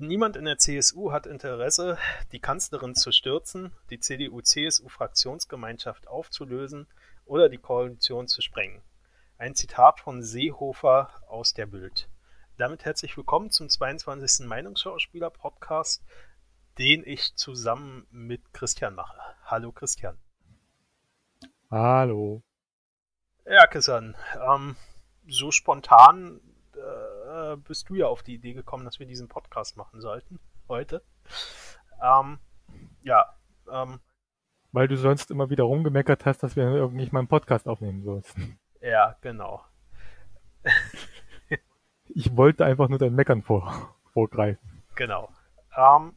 Niemand in der CSU hat Interesse, die Kanzlerin zu stürzen, die CDU-CSU-Fraktionsgemeinschaft aufzulösen oder die Koalition zu sprengen. Ein Zitat von Seehofer aus der Bild. Damit herzlich willkommen zum 22. Meinungsschauspieler-Podcast, den ich zusammen mit Christian mache. Hallo Christian. Hallo. Ja, Christian, ähm, so spontan äh, bist du ja auf die Idee gekommen, dass wir diesen Podcast machen sollten heute. Ähm, ja. Ähm, Weil du sonst immer wieder rumgemeckert hast, dass wir irgendwie mal einen Podcast aufnehmen sollten. Ja, genau. ich wollte einfach nur dein Meckern vor, vorgreifen. Genau. Ähm,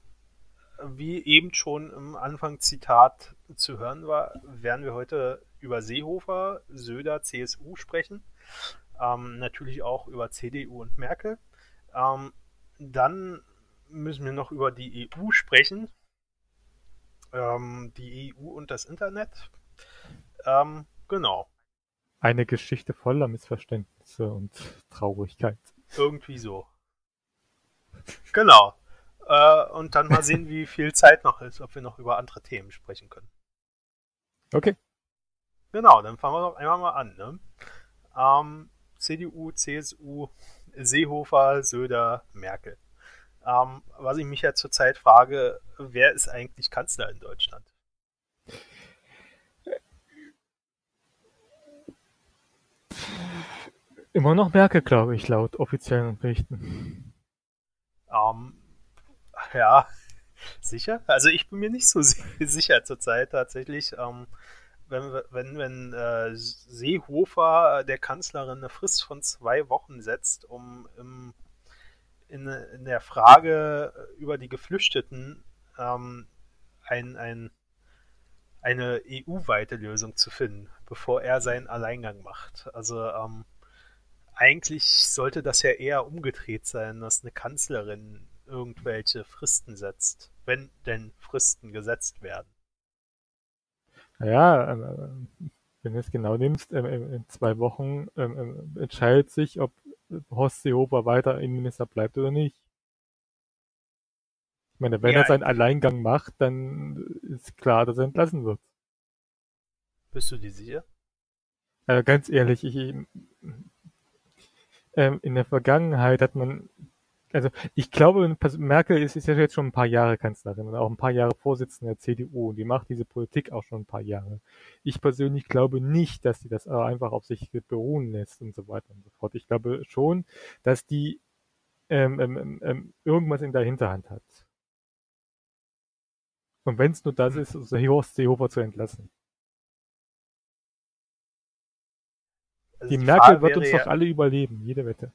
wie eben schon im Anfang Zitat zu hören war, werden wir heute über Seehofer, Söder, CSU sprechen ähm, natürlich auch über CDU und Merkel. Ähm, dann müssen wir noch über die EU sprechen. Ähm, die EU und das Internet. Ähm, genau. Eine Geschichte voller Missverständnisse und Traurigkeit. Irgendwie so. Genau. Äh, und dann mal sehen, wie viel Zeit noch ist, ob wir noch über andere Themen sprechen können. Okay. Genau, dann fangen wir doch einmal mal an. Ne? Ähm, CDU, CSU, Seehofer, Söder, Merkel. Ähm, was ich mich ja zurzeit frage, wer ist eigentlich Kanzler in Deutschland? Immer noch Merkel, glaube ich, laut offiziellen Berichten. Ähm, ja, sicher. Also ich bin mir nicht so sicher zurzeit tatsächlich. Ähm, wenn, wenn, wenn äh, Seehofer der Kanzlerin eine Frist von zwei Wochen setzt, um im, in, in der Frage über die Geflüchteten ähm, ein, ein, eine EU-weite Lösung zu finden, bevor er seinen Alleingang macht. Also ähm, eigentlich sollte das ja eher umgedreht sein, dass eine Kanzlerin irgendwelche Fristen setzt, wenn denn Fristen gesetzt werden. Ja, ähm, wenn du es genau nimmst, ähm, ähm, in zwei Wochen entscheidet sich, ob Horst Seehofer weiter Innenminister bleibt oder nicht. Ich meine, wenn ja, er seinen Alleingang macht, dann ist klar, dass er entlassen wird. Bist du dir sicher? Also ganz ehrlich, ich, ähm, in der Vergangenheit hat man also ich glaube, Merkel ist, ist ja jetzt schon ein paar Jahre Kanzlerin und auch ein paar Jahre Vorsitzende der CDU und die macht diese Politik auch schon ein paar Jahre. Ich persönlich glaube nicht, dass sie das einfach auf sich beruhen lässt und so weiter und so fort. Ich glaube schon, dass die ähm, ähm, ähm, ähm irgendwas in der Hinterhand hat. Und wenn es nur das ist, Horst Seehofer zu entlassen. Also die, die Merkel wird uns ja, doch alle überleben, jede Wette.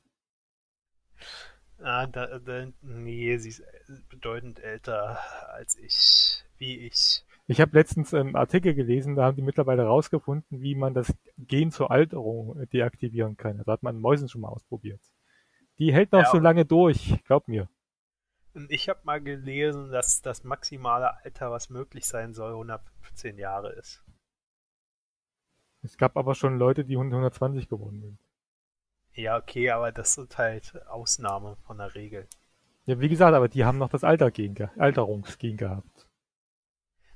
Ah, da, da, nee, sie ist bedeutend älter als ich, wie ich. Ich habe letztens einen Artikel gelesen, da haben die mittlerweile herausgefunden, wie man das Gen zur Alterung deaktivieren kann. Da hat man Mäusen schon mal ausprobiert. Die hält noch ja, so lange durch, glaub mir. Ich habe mal gelesen, dass das maximale Alter, was möglich sein soll, 115 Jahre ist. Es gab aber schon Leute, die 120 geworden sind. Ja, okay, aber das ist halt Ausnahme von der Regel. Ja, wie gesagt, aber die haben noch das Altergen, Alterungsgen gehabt.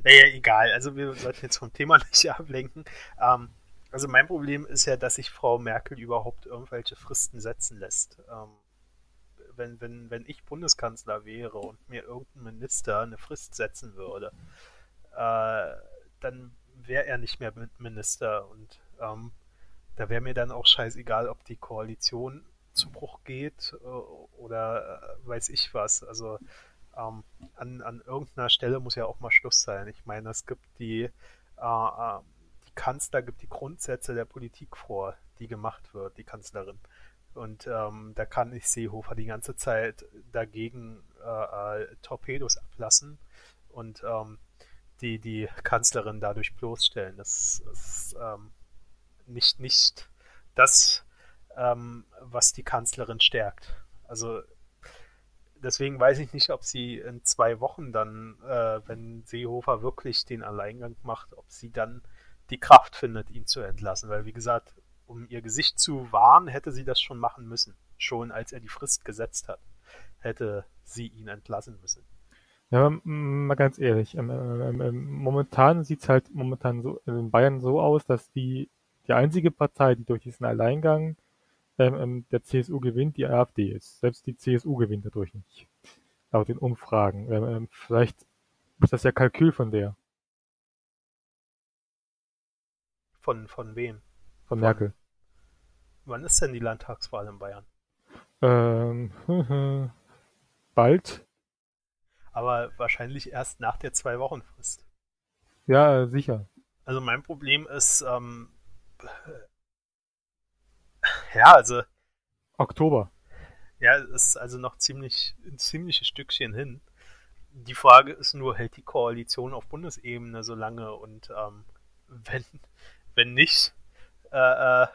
Naja, egal. Also wir sollten jetzt vom Thema nicht ablenken. Ähm, also mein Problem ist ja, dass sich Frau Merkel überhaupt irgendwelche Fristen setzen lässt. Ähm, wenn, wenn, wenn ich Bundeskanzler wäre und mir irgendein Minister eine Frist setzen würde, äh, dann wäre er nicht mehr Minister und ähm, da wäre mir dann auch scheißegal, ob die Koalition zu Bruch geht äh, oder äh, weiß ich was. Also ähm, an, an irgendeiner Stelle muss ja auch mal Schluss sein. Ich meine, es gibt die, äh, äh, die Kanzler gibt die Grundsätze der Politik vor, die gemacht wird, die Kanzlerin. Und ähm, da kann ich Seehofer die ganze Zeit dagegen äh, Torpedos ablassen und ähm, die, die Kanzlerin dadurch bloßstellen. Das ist ähm, nicht, nicht das, ähm, was die Kanzlerin stärkt. Also deswegen weiß ich nicht, ob sie in zwei Wochen dann, äh, wenn Seehofer wirklich den Alleingang macht, ob sie dann die Kraft findet, ihn zu entlassen. Weil, wie gesagt, um ihr Gesicht zu wahren, hätte sie das schon machen müssen. Schon als er die Frist gesetzt hat. hätte sie ihn entlassen müssen. Ja, mal ganz ehrlich, ähm, ähm, ähm, momentan sieht's halt momentan so in Bayern so aus, dass die die einzige Partei, die durch diesen Alleingang ähm, der CSU gewinnt, die AfD ist. Selbst die CSU gewinnt dadurch nicht. Laut den Umfragen. Ähm, vielleicht ist das ja Kalkül von der. Von, von wem? Von, von Merkel. Wann ist denn die Landtagswahl in Bayern? Ähm, bald. Aber wahrscheinlich erst nach der Zwei-Wochen-Frist. Ja, sicher. Also mein Problem ist, ähm, ja, also. Oktober. Ja, ist also noch ziemlich, ein ziemliches Stückchen hin. Die Frage ist nur, hält die Koalition auf Bundesebene so lange und ähm, wenn, wenn nicht, äh, äh,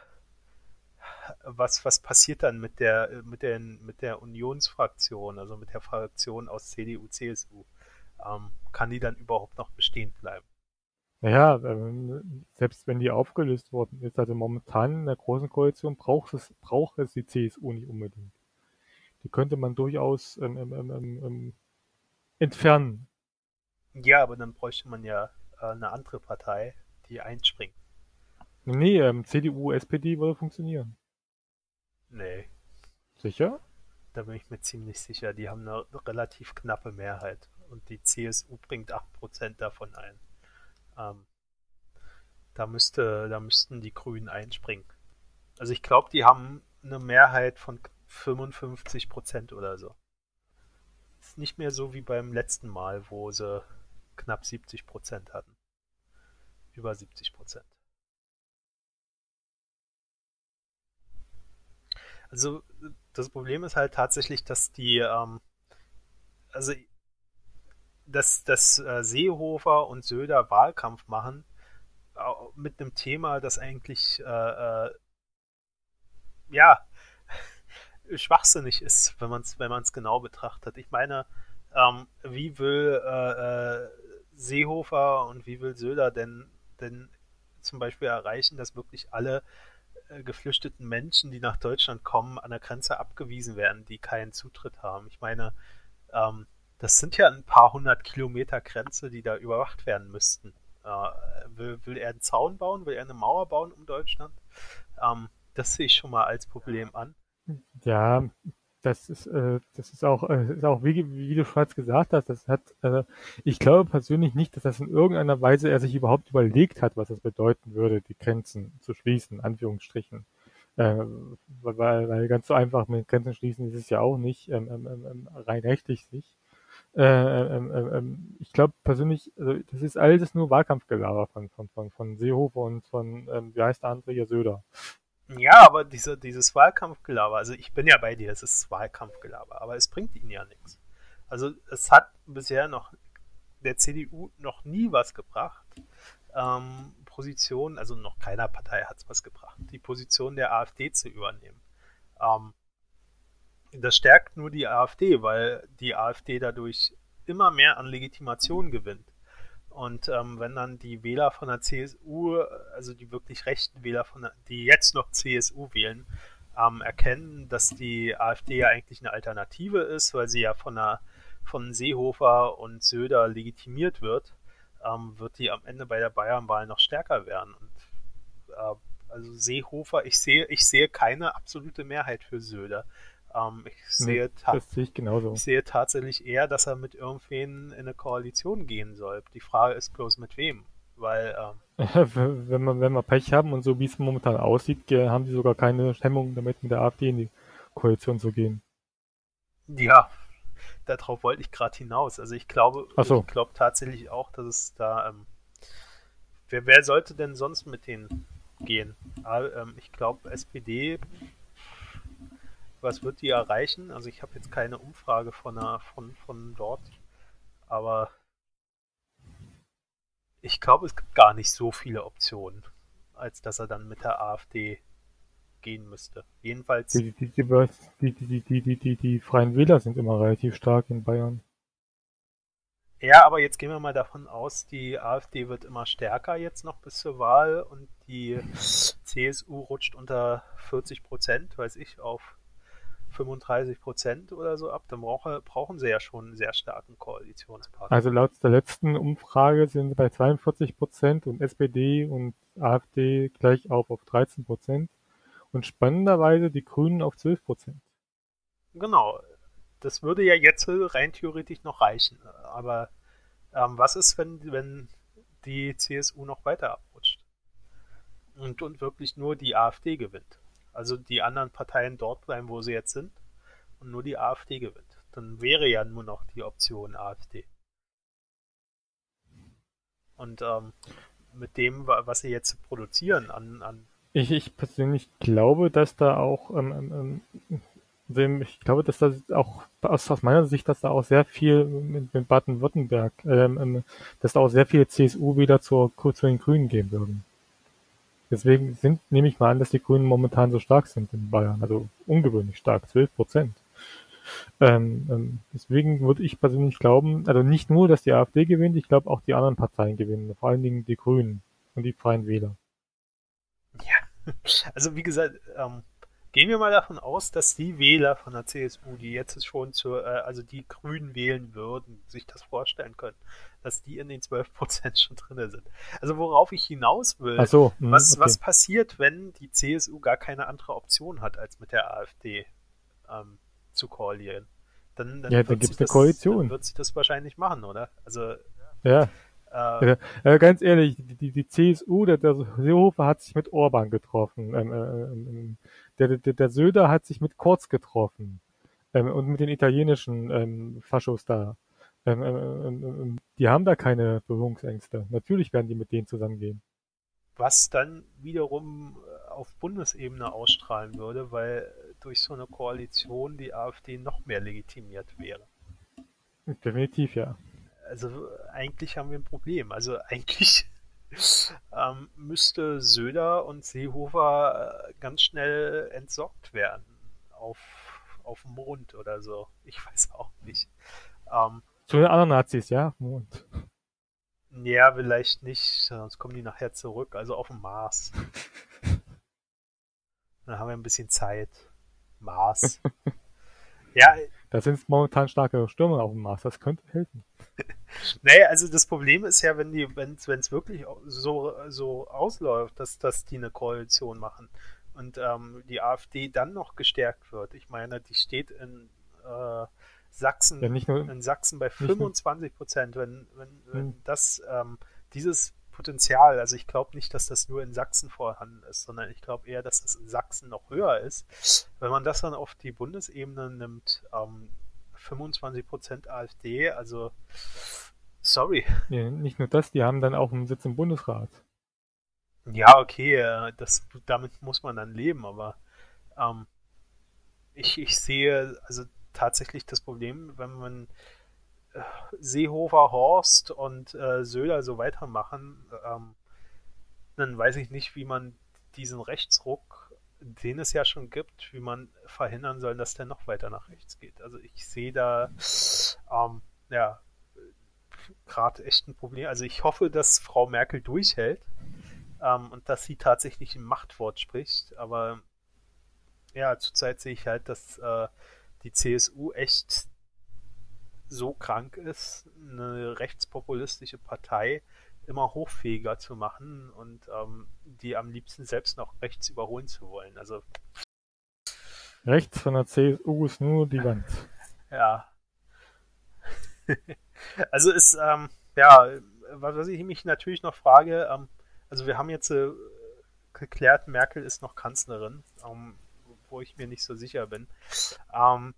was, was passiert dann mit der, mit der, mit der Unionsfraktion, also mit der Fraktion aus CDU, CSU? Ähm, kann die dann überhaupt noch bestehen bleiben? Naja, ähm, selbst wenn die aufgelöst worden ist, also momentan in der Großen Koalition braucht es, braucht es die CSU nicht unbedingt. Die könnte man durchaus ähm, ähm, ähm, ähm, entfernen. Ja, aber dann bräuchte man ja äh, eine andere Partei, die einspringt. Nee, ähm, CDU, SPD würde funktionieren. Nee. Sicher? Da bin ich mir ziemlich sicher. Die haben eine relativ knappe Mehrheit. Und die CSU bringt 8% davon ein. Ähm, da, müsste, da müssten die Grünen einspringen. Also ich glaube, die haben eine Mehrheit von 55% oder so. Ist nicht mehr so wie beim letzten Mal, wo sie knapp 70% hatten. Über 70%. Also das Problem ist halt tatsächlich, dass die, ähm, also dass, dass äh, Seehofer und Söder Wahlkampf machen mit einem Thema, das eigentlich äh, äh ja schwachsinnig ist, wenn man es wenn genau betrachtet. Ich meine, ähm, wie will äh, äh, Seehofer und wie will Söder denn, denn zum Beispiel erreichen, dass wirklich alle äh, geflüchteten Menschen, die nach Deutschland kommen, an der Grenze abgewiesen werden, die keinen Zutritt haben. Ich meine, ähm, das sind ja ein paar hundert Kilometer Grenze, die da überwacht werden müssten. Äh, will, will, er einen Zaun bauen? Will er eine Mauer bauen um Deutschland? Ähm, das sehe ich schon mal als Problem an. Ja, das ist, äh, das ist auch, äh, ist auch wie, wie du Schwarz gesagt hast, das hat, äh, ich glaube persönlich nicht, dass das in irgendeiner Weise er sich überhaupt überlegt hat, was es bedeuten würde, die Grenzen zu schließen, Anführungsstrichen. Äh, weil, weil ganz so einfach mit Grenzen schließen ist es ja auch nicht, ähm, ähm, ähm rein rechtlich nicht. Äh, ähm, ich glaube persönlich, also das ist alles nur Wahlkampfgelaber von, von, von, von Seehofer und von, ähm, wie heißt der andere hier, Söder. Ja, aber diese, dieses Wahlkampfgelaber, also ich bin ja bei dir, es ist Wahlkampfgelaber, aber es bringt ihnen ja nichts. Also es hat bisher noch der CDU noch nie was gebracht. Ähm, Position, also noch keiner Partei hat es was gebracht, die Position der AfD zu übernehmen. Ähm, das stärkt nur die AfD, weil die AfD dadurch immer mehr an Legitimation gewinnt. Und ähm, wenn dann die Wähler von der CSU, also die wirklich rechten Wähler, von der, die jetzt noch CSU wählen, ähm, erkennen, dass die AfD ja eigentlich eine Alternative ist, weil sie ja von, der, von Seehofer und Söder legitimiert wird, ähm, wird die am Ende bei der Bayernwahl noch stärker werden. Und äh, also Seehofer, ich sehe, ich sehe keine absolute Mehrheit für Söder. Ähm, ich, sehe das sehe ich, sehe tatsächlich eher, dass er mit irgendwen in eine Koalition gehen soll. Die Frage ist bloß mit wem. Weil, ähm, wenn, man, wenn wir Pech haben und so wie es momentan aussieht, haben sie sogar keine Hemmung damit, mit der AfD in die Koalition zu gehen. Ja, darauf wollte ich gerade hinaus. Also ich glaube, so. ich glaube tatsächlich auch, dass es da ähm, wer, wer sollte denn sonst mit denen gehen? Ähm, ich glaube, SPD was wird die erreichen? Also ich habe jetzt keine Umfrage von, einer, von, von dort, aber ich glaube, es gibt gar nicht so viele Optionen, als dass er dann mit der AfD gehen müsste. Jedenfalls. Die, die, die, die, die, die, die, die Freien Wähler sind immer relativ stark in Bayern. Ja, aber jetzt gehen wir mal davon aus, die AfD wird immer stärker jetzt noch bis zur Wahl und die CSU rutscht unter 40 Prozent, weiß ich, auf 35 Prozent oder so ab, dann brauche, brauchen sie ja schon einen sehr starken Koalitionspartner. Also laut der letzten Umfrage sind sie bei 42 Prozent und SPD und AfD gleich auf auf 13 Prozent und spannenderweise die Grünen auf 12 Prozent. Genau. Das würde ja jetzt rein theoretisch noch reichen. Aber ähm, was ist, wenn, wenn die CSU noch weiter abrutscht? Und, und wirklich nur die AfD gewinnt? Also die anderen Parteien dort bleiben, wo sie jetzt sind und nur die AfD gewinnt. Dann wäre ja nur noch die Option AfD. Und ähm, mit dem, was sie jetzt produzieren an, an ich, ich persönlich glaube, dass da auch ähm, ähm, ich glaube, dass da auch aus, aus meiner Sicht, dass da auch sehr viel mit, mit Baden-Württemberg, ähm, ähm dass da auch sehr viele CSU wieder zur, zu den Grünen gehen würden. Deswegen sind, nehme ich mal an, dass die Grünen momentan so stark sind in Bayern, also ungewöhnlich stark, 12 Prozent. Ähm, ähm, deswegen würde ich persönlich glauben, also nicht nur, dass die AfD gewinnt, ich glaube auch die anderen Parteien gewinnen, vor allen Dingen die Grünen und die Freien Wähler. Ja, also wie gesagt, ähm, gehen wir mal davon aus, dass die Wähler von der CSU, die jetzt schon zur, äh, also die Grünen wählen würden, sich das vorstellen können dass die in den 12% schon drin sind. Also worauf ich hinaus will, so, mh, was, okay. was passiert, wenn die CSU gar keine andere Option hat, als mit der AfD ähm, zu koalieren? Dann, dann ja, dann gibt es eine Koalition. Dann wird sie das wahrscheinlich machen, oder? Also ja. Äh, ja, ganz ehrlich, die, die, CSU, der, der Seehofer hat sich mit Orban getroffen. Ähm, äh, ähm, ähm der, der, der Söder hat sich mit Kurz getroffen. Ähm, und mit den italienischen ähm, Faschos da. Ähm, ähm, ähm, die haben da keine Berührungsängste. Natürlich werden die mit denen zusammengehen. Was dann wiederum äh, auf Bundesebene ausstrahlen würde, weil durch so eine Koalition die AfD noch mehr legitimiert wäre. Definitiv, ja. Also eigentlich haben wir ein Problem. Also eigentlich ähm, müsste Söder und Seehofer äh, ganz schnell entsorgt werden auf, auf dem Mond oder so. Ich weiß auch nicht. Ähm, zu den anderen Nazis, ja? Mond. Ja, vielleicht nicht, sonst kommen die nachher zurück, also auf dem Mars. Dann haben wir ein bisschen Zeit. Mars. ja. Da sind momentan starke Stürme auf dem Mars, das könnte helfen. Naja, also das Problem ist ja, wenn die, wenn es wirklich so, so ausläuft, dass, dass die eine Koalition machen und ähm, die AfD dann noch gestärkt wird. Ich meine, die steht in äh, Sachsen, ja, nur, in Sachsen bei 25 Prozent, wenn, wenn, wenn hm. das ähm, dieses Potenzial, also ich glaube nicht, dass das nur in Sachsen vorhanden ist, sondern ich glaube eher, dass das in Sachsen noch höher ist. Wenn man das dann auf die Bundesebene nimmt, ähm, 25 Prozent AfD, also sorry. Ja, nicht nur das, die haben dann auch einen Sitz im Bundesrat. Ja, okay, äh, das, damit muss man dann leben, aber ähm, ich, ich sehe, also tatsächlich das Problem, wenn man äh, Seehofer, Horst und äh, Söder so weitermachen, ähm, dann weiß ich nicht, wie man diesen Rechtsruck, den es ja schon gibt, wie man verhindern soll, dass der noch weiter nach rechts geht. Also ich sehe da ähm, ja gerade echt ein Problem. Also ich hoffe, dass Frau Merkel durchhält ähm, und dass sie tatsächlich ein Machtwort spricht. Aber ja, zurzeit sehe ich halt, dass äh, die CSU echt so krank ist, eine rechtspopulistische Partei immer hochfähiger zu machen und ähm, die am liebsten selbst noch rechts überholen zu wollen. Also rechts von der CSU ist nur die Wand. Ja. Also ist ähm, ja, was ich mich natürlich noch frage, ähm, also wir haben jetzt äh, geklärt, Merkel ist noch Kanzlerin. Ähm, wo ich mir nicht so sicher bin. Ähm,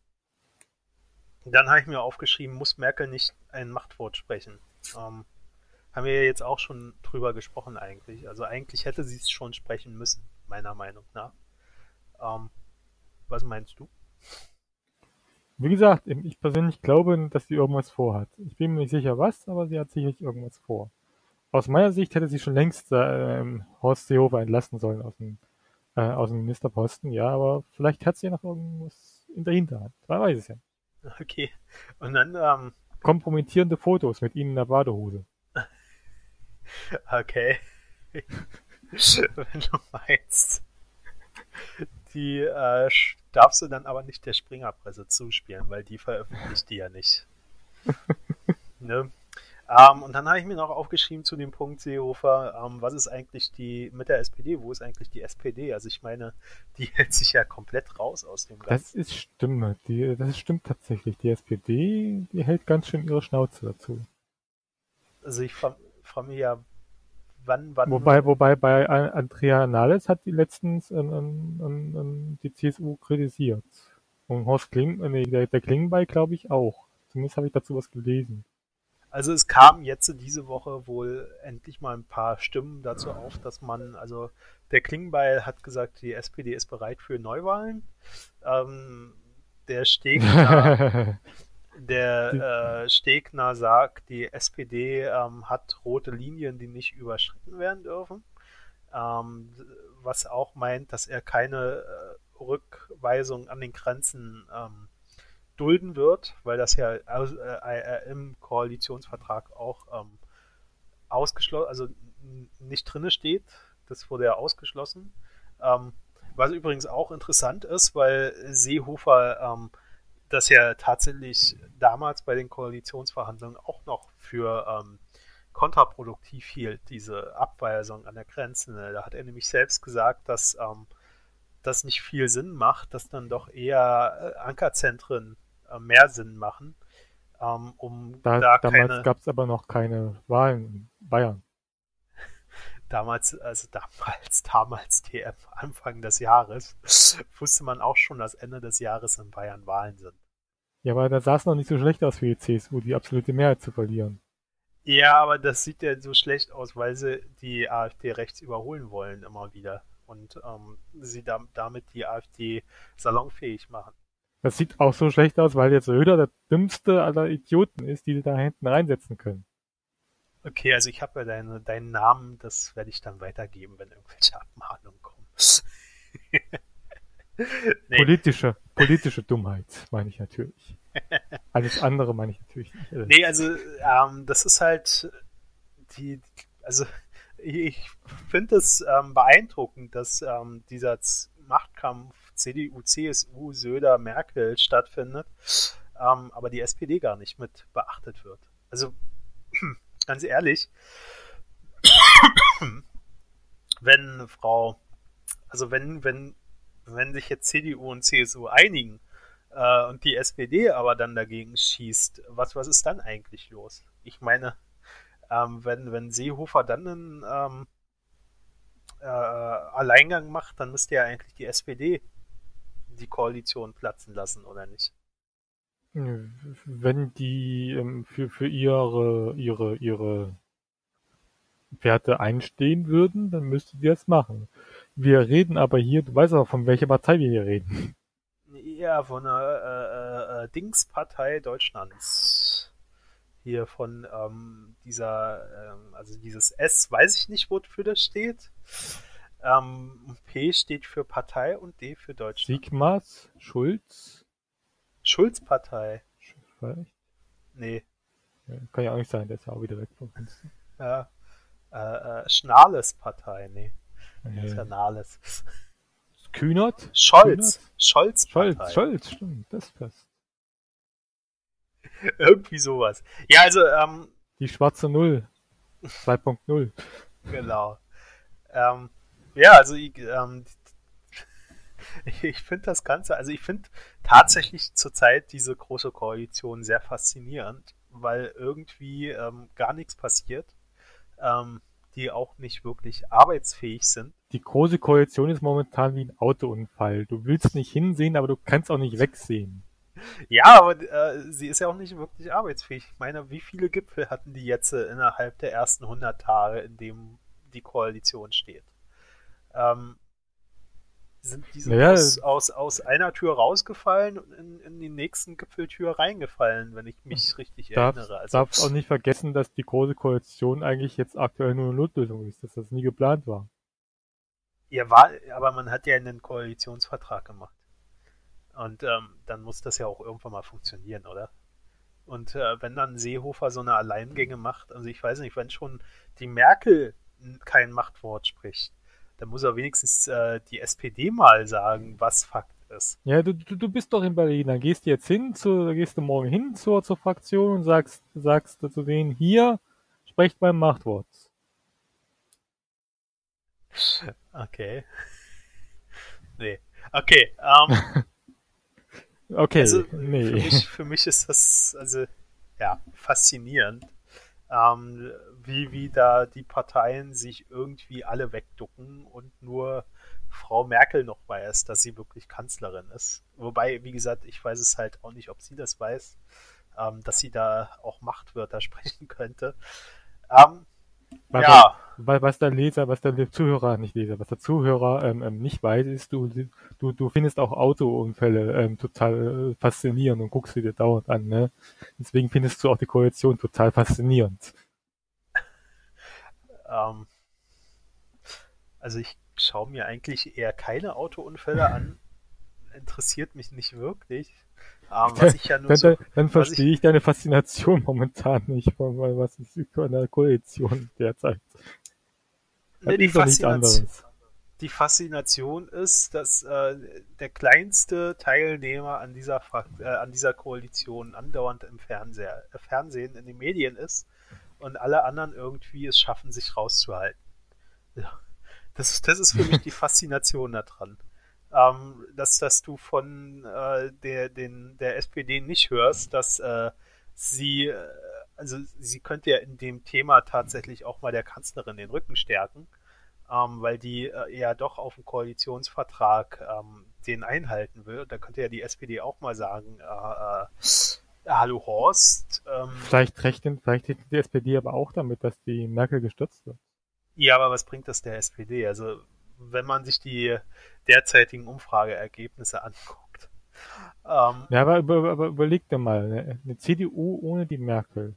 dann habe ich mir aufgeschrieben, muss Merkel nicht ein Machtwort sprechen. Ähm, haben wir jetzt auch schon drüber gesprochen eigentlich. Also eigentlich hätte sie es schon sprechen müssen, meiner Meinung nach. Ähm, was meinst du? Wie gesagt, ich persönlich glaube, dass sie irgendwas vorhat. Ich bin mir nicht sicher was, aber sie hat sicherlich irgendwas vor. Aus meiner Sicht hätte sie schon längst äh, Horst Seehofer entlassen sollen aus dem äh, aus dem Ministerposten, ja, aber vielleicht hat sie ja noch irgendwas in der Hinterhand. Man weiß es ja. Okay. Und dann, ähm, Kompromittierende Fotos mit ihnen in der Badehose. okay. Wenn du meinst. Die, äh, darfst du dann aber nicht der Springerpresse zuspielen, weil die veröffentlicht die ja nicht. ne? Ähm, und dann habe ich mir noch aufgeschrieben zu dem Punkt, Seehofer, ähm, was ist eigentlich die mit der SPD? Wo ist eigentlich die SPD? Also ich meine, die hält sich ja komplett raus aus dem Ganzen. Das ist Stimme. Die, das stimmt tatsächlich. Die SPD, die hält ganz schön ihre Schnauze dazu. Also ich frage mich ja, wann, wann. Wobei, wobei bei Andrea Nahles hat die letztens an, an, an die CSU kritisiert. Und Horst Kling, nee, der, der Klingbeil glaube ich auch. Zumindest habe ich dazu was gelesen. Also es kam jetzt diese Woche wohl endlich mal ein paar Stimmen dazu auf, dass man, also der Klingbeil hat gesagt, die SPD ist bereit für Neuwahlen. Ähm, der Stegner, der äh, Stegner sagt, die SPD ähm, hat rote Linien, die nicht überschritten werden dürfen. Ähm, was auch meint, dass er keine äh, Rückweisung an den Grenzen ähm, dulden wird, weil das ja äh, äh, im Koalitionsvertrag auch ähm, ausgeschlossen, also nicht drinne steht. Das wurde ja ausgeschlossen. Ähm, was übrigens auch interessant ist, weil Seehofer ähm, das ja tatsächlich damals bei den Koalitionsverhandlungen auch noch für ähm, kontraproduktiv hielt, diese Abweisung an der Grenze. Da hat er nämlich selbst gesagt, dass ähm, das nicht viel Sinn macht, dass dann doch eher äh, Ankerzentren äh, mehr Sinn machen, ähm, um da, da damals gab es aber noch keine Wahlen in Bayern. Damals, also damals, damals TM, Anfang des Jahres, wusste man auch schon, dass Ende des Jahres in Bayern Wahlen sind. Ja, aber da sah es noch nicht so schlecht aus für die CSU, die absolute Mehrheit zu verlieren. Ja, aber das sieht ja so schlecht aus, weil sie die AfD rechts überholen wollen immer wieder und ähm, sie da, damit die AfD salonfähig machen. Das sieht auch so schlecht aus, weil jetzt Söder der dümmste aller Idioten ist, die sie da hinten reinsetzen können. Okay, also ich habe ja deine, deinen Namen, das werde ich dann weitergeben, wenn irgendwelche Abmahnungen kommen. nee. Politische, politische Dummheit, meine ich natürlich. Alles andere meine ich natürlich nicht. Nee, also ähm, das ist halt die, also ich finde es ähm, beeindruckend, dass ähm, dieser Machtkampf CDU, CSU, Söder, Merkel stattfindet, ähm, aber die SPD gar nicht mit beachtet wird. Also ganz ehrlich, wenn Frau, also wenn, wenn, wenn sich jetzt CDU und CSU einigen äh, und die SPD aber dann dagegen schießt, was, was ist dann eigentlich los? Ich meine, ähm, wenn, wenn Seehofer dann einen ähm, äh, Alleingang macht, dann müsste ja eigentlich die SPD die Koalition platzen lassen, oder nicht? Wenn die ähm, für, für ihre, ihre, ihre Werte einstehen würden, dann müsste die das machen. Wir reden aber hier, du weißt aber, von welcher Partei wir hier reden. Ja, von der äh, äh, äh Dingspartei Deutschlands. Hier von ähm, dieser, ähm, also dieses S, weiß ich nicht, wofür das steht. Ähm, P steht für Partei und D für Deutschland. Sigmas, Schulz. Schulz-Partei. Vielleicht? Nee. Ja, kann ja auch nicht sein, der ist ja auch wieder weg von uns. Ja. Äh, äh, Schnales-Partei, nee. Ja. Das ist ja Nahles. Kühnert? Scholz. Scholz. Scholz, Scholz, stimmt, das passt. Irgendwie sowas. Ja, also, ähm. Die schwarze Null. 2.0. genau. Ähm, ja, also ich, ähm, ich finde das Ganze, also ich finde tatsächlich zurzeit diese große Koalition sehr faszinierend, weil irgendwie ähm, gar nichts passiert, ähm, die auch nicht wirklich arbeitsfähig sind. Die große Koalition ist momentan wie ein Autounfall. Du willst nicht hinsehen, aber du kannst auch nicht wegsehen. Ja, aber äh, sie ist ja auch nicht wirklich arbeitsfähig. Ich meine, wie viele Gipfel hatten die jetzt äh, innerhalb der ersten 100 Tage, in dem die Koalition steht? ähm, sind diese naja, aus, aus, aus, einer Tür rausgefallen und in, in die nächsten Gipfeltür reingefallen, wenn ich mich richtig darf, erinnere. Also, darfst auch nicht vergessen, dass die große Koalition eigentlich jetzt aktuell nur eine Notlösung ist, dass das nie geplant war. Ja, war, aber man hat ja einen Koalitionsvertrag gemacht. Und ähm, dann muss das ja auch irgendwann mal funktionieren, oder? Und äh, wenn dann Seehofer so eine Alleingänge macht, also ich weiß nicht, wenn schon die Merkel kein Machtwort spricht, da muss er wenigstens äh, die SPD mal sagen, was Fakt ist. Ja, du, du, du bist doch in Berlin. Dann gehst du jetzt hin, zu, gehst du morgen hin zur, zur Fraktion und sagst, sagst zu denen, hier, sprecht beim Machtwort. Okay. Nee. Okay, ähm, Okay, also nee. für, mich, für mich ist das also ja faszinierend, ähm, wie, wie da die Parteien sich irgendwie alle wegducken und nur Frau Merkel noch weiß, dass sie wirklich Kanzlerin ist. Wobei, wie gesagt, ich weiß es halt auch nicht, ob sie das weiß, ähm, dass sie da auch Machtwörter sprechen könnte. Ähm, Was, ja, was, was der Leser, was der Zuhörer, nicht Leser, was der Zuhörer ähm, ähm, nicht weiß, ist, du, du, du findest auch Autounfälle ähm, total äh, faszinierend und guckst sie dir dauernd an, ne? Deswegen findest du auch die Koalition total faszinierend. Ähm, also ich schaue mir eigentlich eher keine Autounfälle an. Interessiert mich nicht wirklich. Ähm, was ich ja nur Dann, so, dann, verstehe ich deine Faszination momentan nicht, von weil was ist von der Koalition derzeit. Das Ne, die, Faszination, die Faszination ist, dass äh, der kleinste Teilnehmer an dieser, Fra äh, an dieser Koalition andauernd im Fernseher, äh, Fernsehen, in den Medien ist und alle anderen irgendwie es schaffen, sich rauszuhalten. Ja. Das, ist- das ist für mich die Faszination daran. Ähm, dass, dass du von äh, der, den, der SPD nicht hörst, dass äh, sie, äh, also sie könnte ja in dem Thema tatsächlich auch mal der Kanzlerin den Rücken stärken, ähm, weil die äh, ja doch auf dem Koalitionsvertrag ähm, den einhalten will. Da könnte ja die SPD auch mal sagen, äh, äh, hallo Horst, ähm, Vielleicht rechnet, vielleicht rechnet die SPD aber auch damit, dass die Merkel gestürzt wird. ja, aber was bringt das der SPD? Also wenn man sich die derzeitigen Umfrageergebnisse anguckt. Ähm, Ja, aber, über, aber überleg dir mal, ne? eine CDU ohne die Merkel.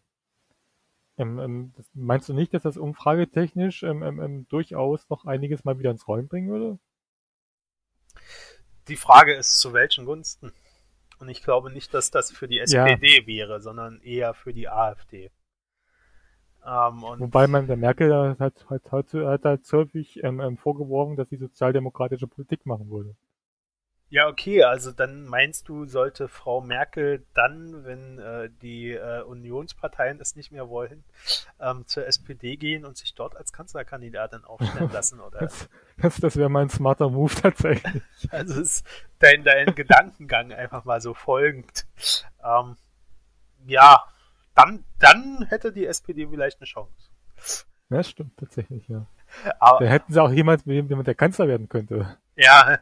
Ähm, ähm, das, meinst du nicht, dass das umfragetechnisch ähm, ähm, durchaus noch einiges mal wieder ins Rollen bringen würde? die Frage ist, zu welchen Gunsten? Und ich glaube nicht, dass das für die Ja. SPD wäre, sondern eher für die AfD. Ähm, Wobei man der Merkel hat, hat, hat, hat, hat halt häufig ähm, ähm, vorgeworfen, dass sie sozialdemokratische Politik machen würde. Ja, okay, also dann meinst du, sollte Frau Merkel dann, wenn äh, die äh, Unionsparteien es nicht mehr wollen, ähm, zur SPD gehen und sich dort als Kanzlerkandidatin aufstellen lassen? Oder? Das, das, das wäre mein smarter Move tatsächlich. Also ist dein, dein Gedankengang einfach mal so folgend. Ähm, ja, dann, dann hätte die SPD vielleicht eine Chance. Ja, stimmt tatsächlich, ja. Da Aber hätten sie auch jemand, mit dem der Kanzler werden könnte. ja,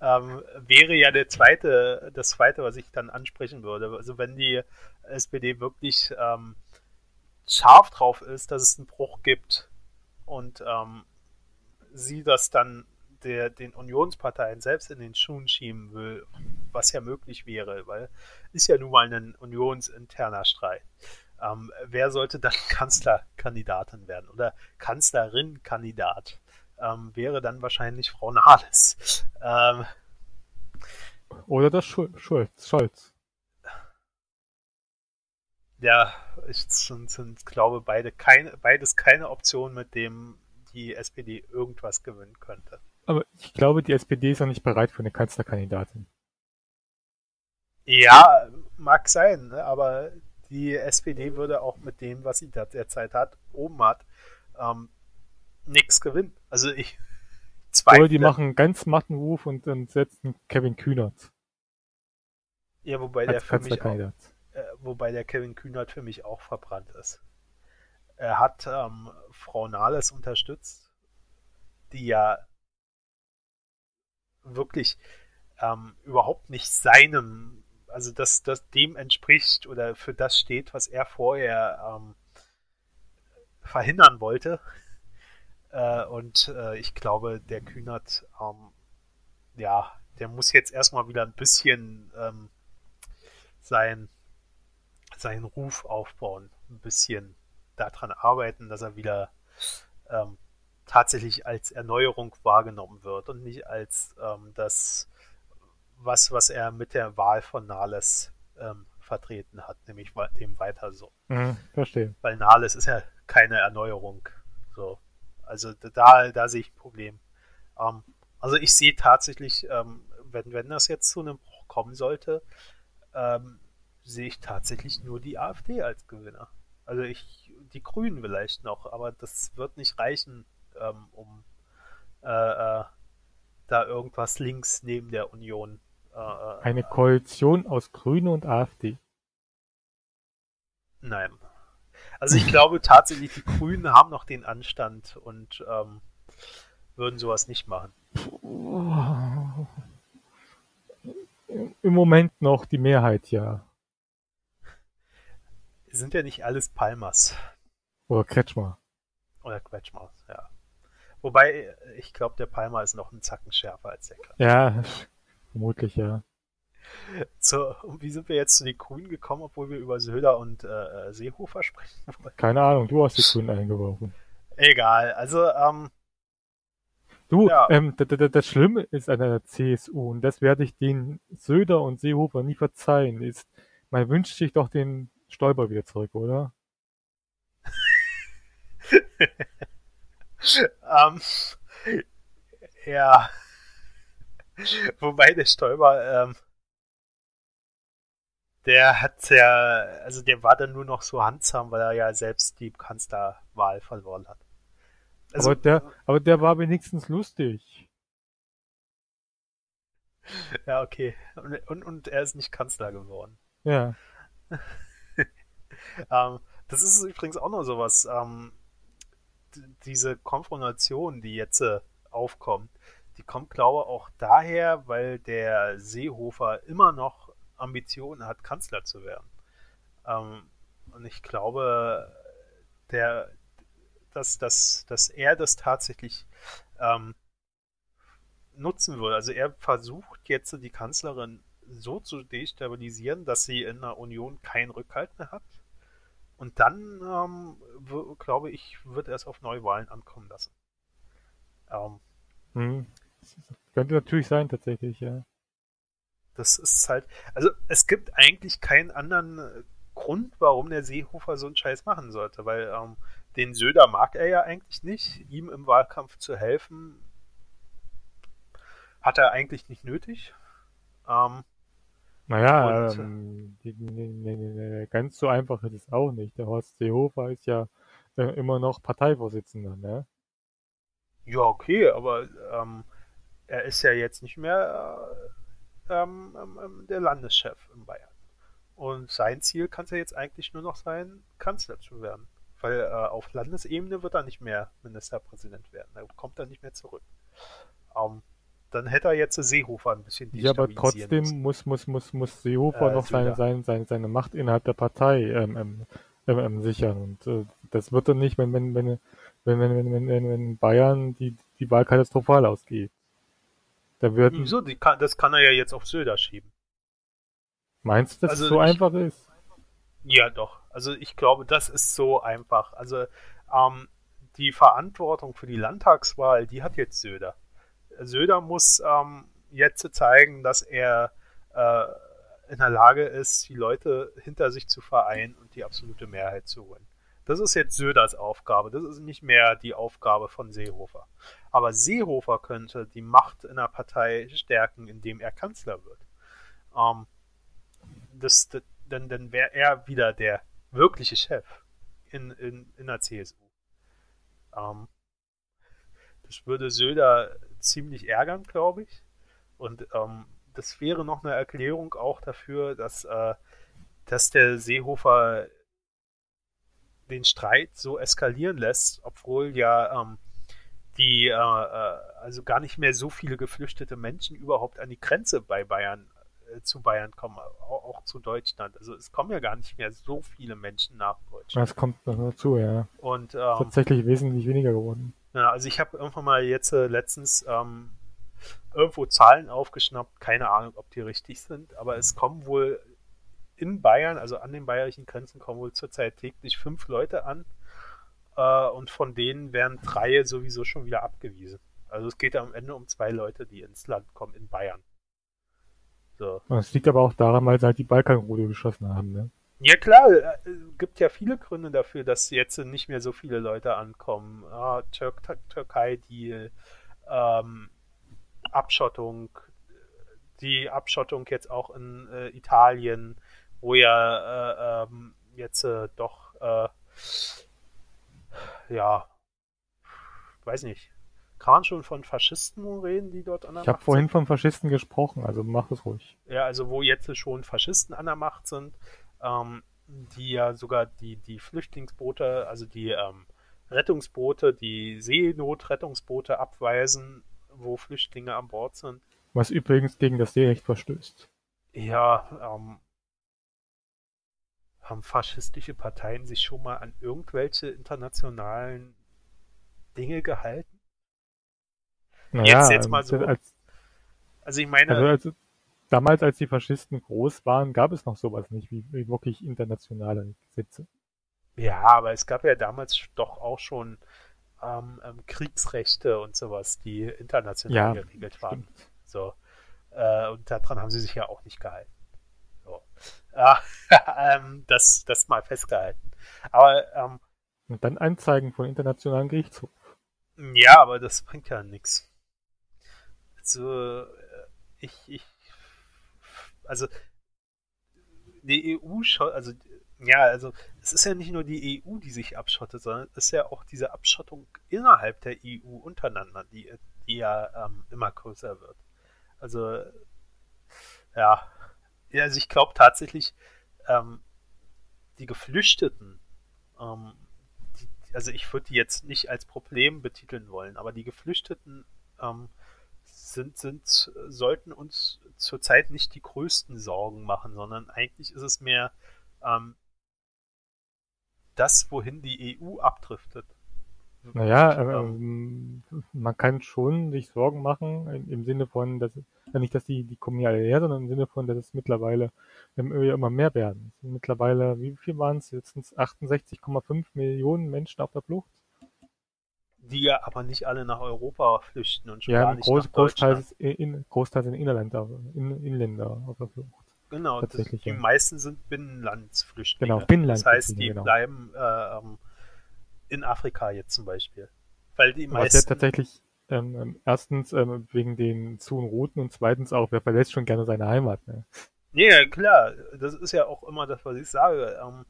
ähm, wäre ja der zweite, das zweite, was ich dann ansprechen würde. Also wenn die SPD wirklich ähm, scharf drauf ist, dass es einen Bruch gibt und ähm, sie das dann der, den Unionsparteien selbst in den Schuhen schieben will, was ja möglich wäre, weil ist ja nun mal ein unionsinterner Streit. Ähm, wer sollte dann Kanzlerkandidatin werden oder Kanzlerin-Kandidat? Ähm, wäre dann wahrscheinlich Frau Nahles. Ähm, Oder das Schul Schulz, Scholz. ja, ich sind, sind, glaube beide keine, beides keine Option, mit dem die SPD irgendwas gewinnen könnte. Aber ich glaube, die SPD ist noch nicht bereit für eine Kanzlerkandidatin. Ja, mag sein, ne? aber die SPD würde auch mit dem, was sie da derzeit hat, oben hat, ähm, nichts gewinnen. Also ich zweifle. Oder die machen einen ganz matten Ruf und dann setzen Kevin Kühnert ja, wobei der für mich auch, äh, wobei der Kevin Kühnert für mich auch verbrannt ist. Er hat ähm, Frau Nahles unterstützt, die ja wirklich ähm, überhaupt nicht seinem, also das, das dem entspricht oder für das steht, was er vorher ähm, verhindern wollte. Äh, und äh, ich glaube, der Kühnert, ähm, ja, der muss jetzt erstmal wieder ein bisschen ähm, sein, seinen Ruf aufbauen, ein bisschen daran arbeiten, dass er wieder ähm, tatsächlich als Erneuerung wahrgenommen wird und nicht als ähm, das, was, was er mit der Wahl von Nahles ähm, vertreten hat, nämlich dem weiter so. Mhm, verstehe. Weil Nahles ist ja keine Erneuerung. So. Also da, da sehe ich ein Problem. Ähm, also ich sehe tatsächlich ähm, wenn, wenn das jetzt zu einem Bruch kommen sollte, ähm, sehe ich tatsächlich nur die AfD als Gewinner. Also ich, die Grünen vielleicht noch, aber das wird nicht reichen, ähm, um äh, äh, da irgendwas links neben der Union. Äh, äh Eine Koalition aus Grünen und AfD. Nein. Also ich glaube tatsächlich, die Grünen haben noch den Anstand und ähm, würden sowas nicht machen. Im Moment noch die Mehrheit, ja. Sind ja nicht alles Palmas. Oder Kretschmer. Oder Kretschmer, ja. Wobei, ich glaube, der Palmer ist noch einen Zacken schärfer als der Kretschmer. Ja, vermutlich, ja. So, und wie sind wir jetzt zu den Grünen gekommen, obwohl wir über Söder und äh, äh Seehofer sprechen? Keine Ahnung, du hast die Grünen eingeworfen. Egal, also, ähm, Du, ja. ähm, das Schlimme ist an der CSU, und das werde ich den Söder und Seehofer nie verzeihen, ist, man wünscht sich doch den Stoiber wieder zurück, oder? ähm, ja. Wobei der Stoiber, ähm, der hat ja, also der war dann nur noch so handsam, weil er ja selbst die Kanzlerwahl verloren hat. Also, aber, der, aber der war wenigstens lustig. Ja, okay. Und, und, und er ist nicht Kanzler geworden. Ja. ähm, das ist übrigens auch noch sowas. Ähm, diese Konfrontation, die jetzt äh, aufkommt, die kommt, glaube ich, auch daher, weil der Seehofer immer noch Ambitionen hat, Kanzler zu werden. Ähm, und ich glaube, der, dass, dass, dass er das tatsächlich ähm, nutzen würde. Also er versucht jetzt die Kanzlerin so zu destabilisieren, dass sie in der Union keinen Rückhalt mehr hat. Und dann, ähm, glaube ich, wird er es auf Neuwahlen ankommen lassen. Ähm, hm. Könnte natürlich sein, tatsächlich, ja. Das ist halt, also es gibt eigentlich keinen anderen Grund, warum der Seehofer so einen Scheiß machen sollte, weil ähm, den Söder mag er ja eigentlich nicht. Ihm im Wahlkampf zu helfen, hat er eigentlich nicht nötig. Ähm, naja, ähm, die, die, die, ganz so einfach ist es auch nicht. Der Horst Seehofer ist ja äh, immer noch Parteivorsitzender, ne? Ja, okay, aber ähm, er ist ja jetzt nicht mehr äh, ähm, ähm, ähm der Landeschef in Bayern. Und sein Ziel kann es ja jetzt eigentlich nur noch sein, Kanzler zu werden. Weil äh, auf Landesebene wird er nicht mehr Ministerpräsident werden. Er kommt dann nicht mehr zurück. Ähm, dann hätte er jetzt Seehofer ein bisschen Ja, aber trotzdem muss, muss, muss, muss Seehofer äh, noch seine, seine, seine, seine Macht innerhalb der Partei ähm, ähm, ähm, ähm, sichern. Und äh, das wird er nicht, wenn, wenn, wenn, wenn, wenn, wenn, wenn, wenn Bayern die, die Wahl katastrophal ausgeht. Da wird Wieso? Kann, das kann er ja jetzt auf Söder schieben. Meinst du, dass also es so ich, einfach ist? Ja, doch. Also ich glaube, das ist so einfach. Also ähm, die Verantwortung für die Landtagswahl, die hat jetzt Söder. Söder muss ähm, jetzt zeigen, dass er äh, in der Lage ist, die Leute hinter sich zu vereinen und die absolute Mehrheit zu holen. Das ist jetzt Söders Aufgabe. Das ist nicht mehr die Aufgabe von Seehofer. Aber Seehofer könnte die Macht in der Partei stärken, indem er Kanzler wird. Ähm, das, das, dann, dann wäre er wieder der wirkliche Chef in, in, in der CSU. Ähm, das würde Söder ziemlich ärgern, glaube ich. Und ähm, das wäre noch eine Erklärung auch dafür, dass, äh, dass der Seehofer den Streit so eskalieren lässt, obwohl ja ähm, die äh, äh also gar nicht mehr so viele geflüchtete Menschen überhaupt an die Grenze bei Bayern äh, zu Bayern kommen, auch, auch, zu Deutschland. Also es kommen ja gar nicht mehr so viele Menschen nach Deutschland. Das kommt noch dazu, ja. Und ähm, tatsächlich wesentlich weniger geworden. Ja, also ich habe irgendwann mal jetzt äh, letztens ähm, irgendwo Zahlen aufgeschnappt, keine Ahnung, ob die richtig sind, aber es kommen wohl in Bayern, also an den bayerischen Grenzen, kommen wohl zurzeit täglich fünf Leute an äh, und von denen werden drei sowieso schon wieder abgewiesen. Also es geht ja am Ende um zwei Leute, die ins Land kommen in Bayern. So. Das liegt aber auch daran, weil sie halt die Balkanroute geschossen haben, ne? Ja klar, es äh, gibt ja viele Gründe dafür, dass jetzt nicht mehr so viele Leute ankommen. Ah, Tür Türkei-Deal, ähm, Abschottung, die Abschottung jetzt auch in äh, Italien, wo ja äh, ähm, jetzt äh, doch, äh, ja, weiß nicht, kann man schon von Faschisten reden, die dort an der ich Macht sind? Ich habe vorhin von Faschisten gesprochen, also mach es ruhig. Ja, also wo jetzt schon Faschisten an der Macht sind, ähm, die ja sogar die, die Flüchtlingsboote, also die ähm, Rettungsboote, die Seenotrettungsboote abweisen, wo Flüchtlinge an Bord sind. Was übrigens gegen das Seerecht verstößt. Ja, ähm, haben faschistische Parteien sich schon mal an irgendwelche internationalen Dinge gehalten? Naja, jetzt, jetzt mal so. Als, also ich meine. Also, also, damals, als die Faschisten groß waren, gab es noch sowas nicht, wie, wie wirklich internationale Gesetze. Ja, aber es gab ja damals doch auch schon ähm, ähm, Kriegsrechte und sowas, die international ja, geregelt waren. So. Äh, und daran haben sie sich ja auch nicht gehalten. Äh, ähm, das, das mal festgehalten. Aber ähm, und dann Anzeigen von internationalen Gerichtshof. Ja, aber das bringt ja nichts. Also, äh, ich, ich, also, die EU, also ja, also es ist ja nicht nur die EU, die sich abschottet, sondern es ist ja auch diese Abschottung innerhalb der EU untereinander, die, die ja ähm, immer größer wird. Also ja also ich glaube tatsächlich, ähm, die Geflüchteten, ähm, die, also ich würde die jetzt nicht als Problem betiteln wollen, aber die Geflüchteten ähm, sind, sind, sollten uns zurzeit nicht die größten Sorgen machen, sondern eigentlich ist es mehr ähm, das, wohin die EU abdriftet. Naja, ähm, man kann schon sich Sorgen machen im Sinne von, dass ja nicht, dass die, die kommen ja her, sondern im Sinne von, dass es mittlerweile immer mehr werden. Mittlerweile, wie viel waren es? Jetzt sind es 68,5 Millionen Menschen auf der Flucht. Die ja aber nicht alle nach Europa flüchten und schon ja, gar nicht groß, nach Großteils, in, Großteils in Inländer, in, Inländer auf der Flucht. Genau, das, die ja. meisten sind Binnenlandsflüchtlinge. Genau, Binnenlandsflüchtlinge. Das heißt, die genau. bleiben äh, ähm, in Afrika jetzt zum Beispiel. Weil die meisten. Was ja tatsächlich ähm, ähm, erstens ähm, wegen den zu und Routen und zweitens auch, wer verlässt schon gerne seine Heimat. Ne? Ja, klar. Das ist ja auch immer das, was ich sage. Ähm,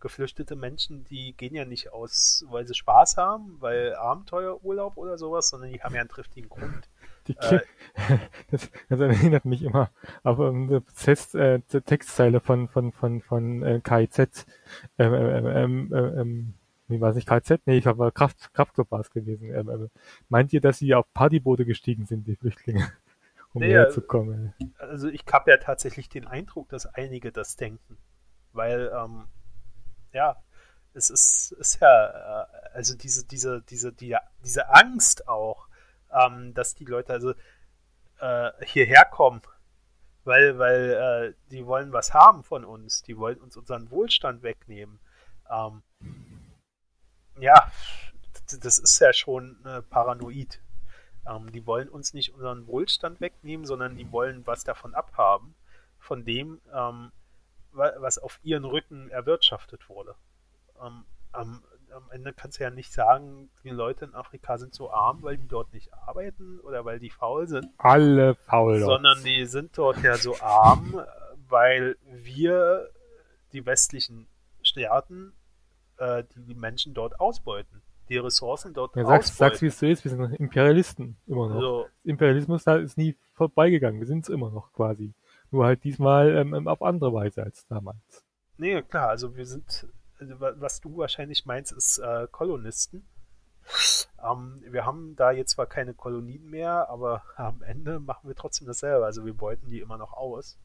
geflüchtete Menschen, die gehen ja nicht aus, weil sie Spaß haben, weil Abenteuerurlaub oder sowas, sondern die haben ja einen triftigen Grund. Die äh, das, das, erinnert mich immer auf eine Text, äh, Textzeile von, von, von, von äh, KIZ. Ähm, ähm, ähm, wie war es nicht KZ? Nee, ich habe Kraft, Kraftclub war es gewesen. Ähm, ähm, meint ihr, dass sie auf Partyboote gestiegen sind, die Flüchtlinge? um nee, herzukommen? Also ich habe ja tatsächlich den Eindruck, dass einige das denken. Weil, ähm, ja, es ist, ist ja, äh, also diese, diese, diese, die, diese Angst auch, ähm, dass die Leute also äh, hierher kommen, weil, weil äh, die wollen was haben von uns, die wollen uns unseren Wohlstand wegnehmen. Ähm, ja, das ist ja schon äh, paranoid. Ähm, die wollen uns nicht unseren Wohlstand wegnehmen, sondern die wollen was davon abhaben, von dem, ähm, was auf ihren Rücken erwirtschaftet wurde. Ähm, am, am Ende kannst du ja nicht sagen, die Leute in Afrika sind so arm, weil die dort nicht arbeiten oder weil die faul sind. Alle faul. Sondern die sind dort ja so arm, weil wir, die westlichen Staaten, äh, die Menschen dort ausbeuten. Die Ressourcen dort ja, sag's, ausbeuten. Sag's, wie es so ist, wir sind Imperialisten immer noch. So. Imperialismus da ist nie vorbeigegangen, wir sind es immer noch quasi. Nur halt diesmal ähm, auf andere Weise als damals. Nee, klar, also wir sind also, was du wahrscheinlich meinst, ist äh, Kolonisten. Ähm, wir haben da jetzt zwar keine Kolonien mehr, aber am Ende machen wir trotzdem dasselbe. Also wir beuten die immer noch aus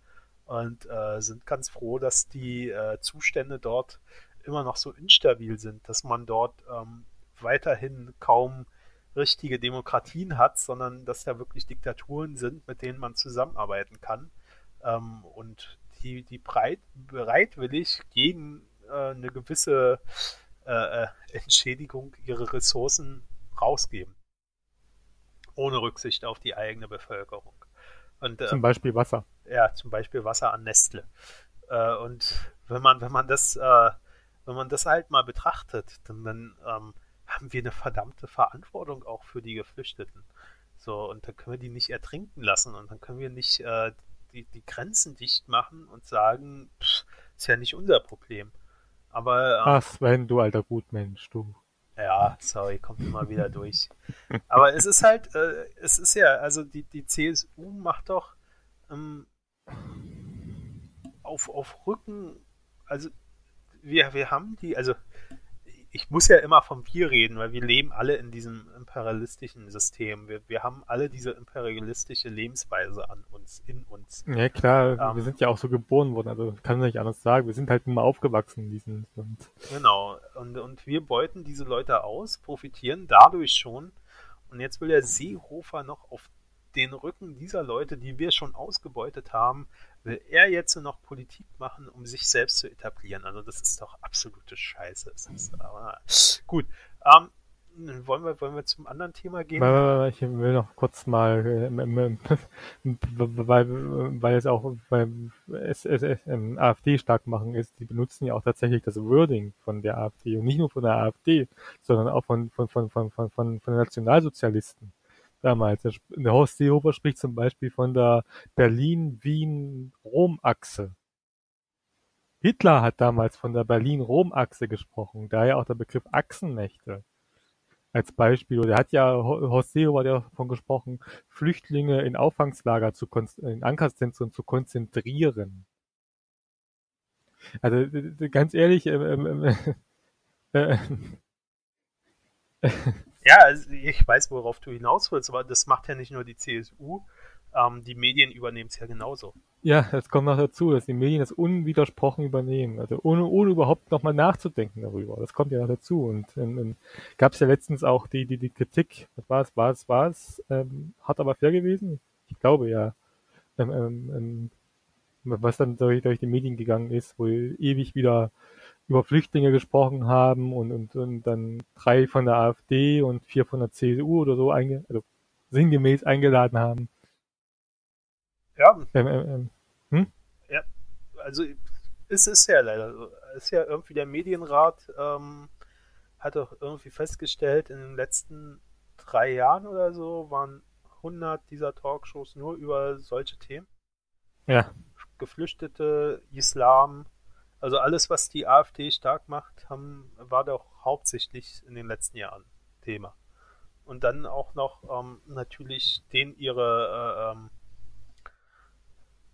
und äh, sind ganz froh, dass die äh, Zustände dort immer noch so instabil sind, dass man dort ähm, weiterhin kaum richtige Demokratien hat, sondern dass da wirklich Diktaturen sind, mit denen man zusammenarbeiten kann ähm, und die, die breit, bereitwillig gegen äh, eine gewisse äh, äh, Entschädigung ihre Ressourcen rausgeben. Ohne Rücksicht auf die eigene Bevölkerung. Und, äh, zum Beispiel Wasser. Ja, zum Beispiel Wasser an Nestle. Äh, und wenn man, wenn man das, äh, wenn man das halt mal betrachtet, dann, dann ähm, haben wir eine verdammte Verantwortung auch für die Geflüchteten. So, und dann können wir die nicht ertrinken lassen und dann können wir nicht äh, die, die Grenzen dicht machen und sagen, pff, ist ja nicht unser Problem. Aber. Ähm, Ach, Sven, du alter Gutmensch, du. Ja, sorry, kommt immer wieder durch. Aber es ist halt, äh, es ist ja, also die, die CSU macht doch ähm, auf, auf Rücken, also wir, wir haben die, also ich muss ja immer vom Wir reden, weil wir leben alle in diesem imperialistischen System. Wir, wir haben alle diese imperialistische Lebensweise an uns, in uns. Ja klar, ähm, wir sind ja auch so geboren worden, also kann man nicht anders sagen. Wir sind halt immer aufgewachsen in diesem Land. Genau, und, und wir beuten diese Leute aus, profitieren dadurch schon. Und jetzt will der Seehofer noch auf den Rücken dieser Leute, die wir schon ausgebeutet haben, will er jetzt noch Politik machen, um sich selbst zu etablieren. Also das ist doch absolute Scheiße. Ist, aber, gut. Ähm, wollen wir, wollen wir zum anderen Thema gehen? Ich will noch kurz mal, äh, weil, weil es auch beim ähm, AfD stark machen ist, die benutzen ja auch tatsächlich das Wording von der AfD und nicht nur von der AfD, sondern auch von, von, von, von, von, von, von Nationalsozialisten damals. Der Horst Seehofer spricht zum Beispiel von der Berlin-Wien-Rom-Achse. Hitler hat damals von der Berlin-Rom-Achse gesprochen, daher auch der Begriff Achsenmächte als Beispiel. Oder er hat ja, Horst Seehofer hat ja davon gesprochen, Flüchtlinge in Auffangslager zu, in Ankerzentren zu konzentrieren. Also ganz ehrlich, ähm, ähm, äh, äh, ja, also ich weiß, worauf du hinaus willst, aber das macht ja nicht nur die CSU, ähm, die Medien übernehmen es ja genauso. Ja, das kommt noch dazu, dass die Medien das unwidersprochen übernehmen, also ohne, ohne überhaupt nochmal nachzudenken darüber. Das kommt ja noch dazu. Und ähm, ähm gab es ja letztens auch die, die, die Kritik, was war es, war es, war es, ähm, hat aber fair gewesen? Ich glaube ja. Ähm, ähm, ähm was dann durch, durch die Medien gegangen ist, wo ewig wieder über Flüchtlinge gesprochen haben und, und, und dann drei von der AfD und vier von der CSU oder so einge also sinngemäß eingeladen haben. Ja. Ähm, ähm, ähm, hm? Ja, also es ist ja leider so. Es ist ja irgendwie der Medienrat ähm, hat doch irgendwie festgestellt, in den letzten drei Jahren oder so waren 100 dieser Talkshows nur über solche Themen. Ja. Geflüchtete, Islam, also alles, was die AfD stark macht, haben, war doch hauptsächlich in den letzten Jahren Thema. Und dann auch noch ähm, natürlich den ihre, äh, ähm,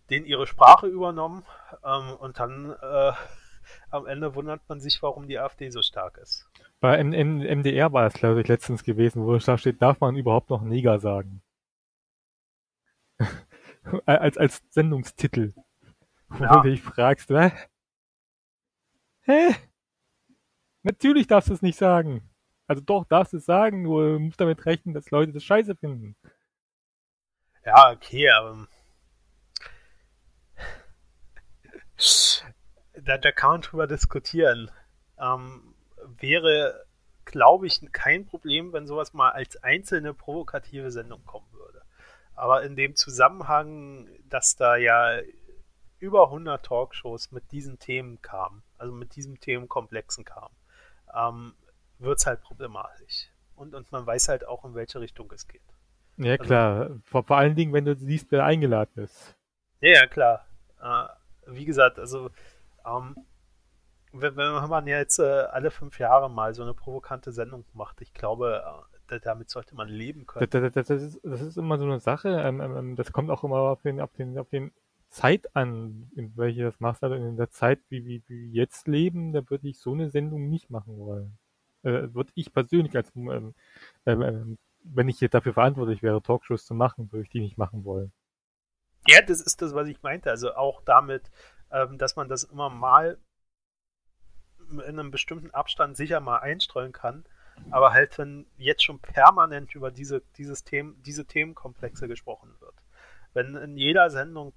den ihre Sprache übernommen ähm, und dann äh, am Ende wundert man sich, warum die AfD so stark ist. Bei M M MDR war es, glaube ich, letztens gewesen, wo da steht, darf man überhaupt noch Neger sagen? als, als Sendungstitel. Wo ja. du dich fragst, was? Hä? Natürlich darfst du es nicht sagen. Also doch, darfst du es sagen, nur du musst damit rechnen, dass Leute das scheiße finden. Ja, okay, aber da, da kann man drüber diskutieren. Ähm, wäre, glaube ich, kein Problem, wenn sowas mal als einzelne provokative Sendung kommen würde. Aber in dem Zusammenhang, dass da ja über 100 Talkshows mit diesen Themen kamen, also mit diesem Themenkomplexen kamen, ähm, wird es halt problematisch. Und, und man weiß halt auch, in welche Richtung es geht. Ja, also, klar. Vor, vor allen Dingen, wenn du siehst, wer eingeladen ist. Ja, ja, klar. Äh, wie gesagt, also ähm, wenn, wenn, man jetzt äh, alle fünf Jahre mal so eine provokante Sendung macht, ich glaube, äh, damit sollte man leben können. Das, das, das, ist, das ist, immer so eine Sache. Ähm, ähm, ähm, das kommt auch immer auf den, auf den, auf den Zeit an, in welche das machst, also in der Zeit, wie, wir jetzt leben, da würde ich so eine Sendung nicht machen wollen. Äh, würde ich persönlich als, ähm, ähm, ähm, wenn ich jetzt dafür verantwortlich wäre, Talkshows zu machen, würde ich die nicht machen wollen. Ja, das ist das, was ich meinte. Also auch damit, ähm, dass man das immer mal in einem bestimmten Abstand sicher mal einstreuen kann, aber halt wenn jetzt schon permanent über diese, dieses Themen, diese Themenkomplexe gesprochen wird. Wenn in jeder Sendung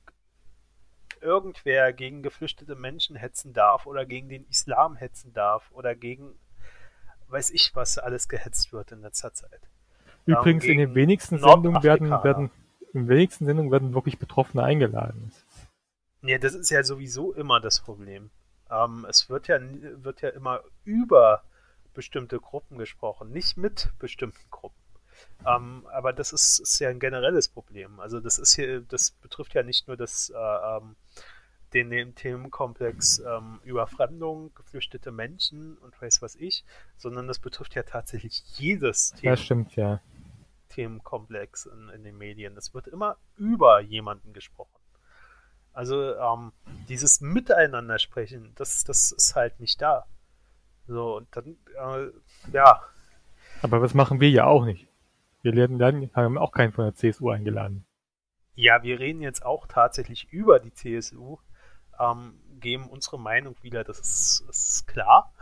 irgendwer gegen geflüchtete Menschen hetzen darf oder gegen den Islam hetzen darf oder gegen weiß ich, was alles gehetzt wird in letzter Zeit. Übrigens in den wenigsten Sendungen werden, werden in wenigsten Sendungen werden wirklich Betroffene eingeladen. Ja, das ist ja sowieso immer das Problem. Ähm, es wird ja, wird ja immer über bestimmte Gruppen gesprochen, nicht mit bestimmten Gruppen. Ähm, aber das ist, ist, ja ein generelles Problem. Also das ist hier, das betrifft ja nicht nur das, äh, ähm, den, den Themenkomplex ähm, Überfremdung, geflüchtete Menschen und weiß was ich, sondern das betrifft ja tatsächlich jedes Thema. Das stimmt, ja. Themenkomplex in, in den Medien. Es wird immer über jemanden gesprochen. Also ähm, dieses Miteinander sprechen, das, das ist halt nicht da. So, und dann, äh, ja. Aber was machen wir ja auch nicht. Wir lernen, haben auch keinen von der CSU eingeladen. Ja, wir reden jetzt auch tatsächlich über die CSU, ähm, geben unsere Meinung wieder, das ist, das ist klar.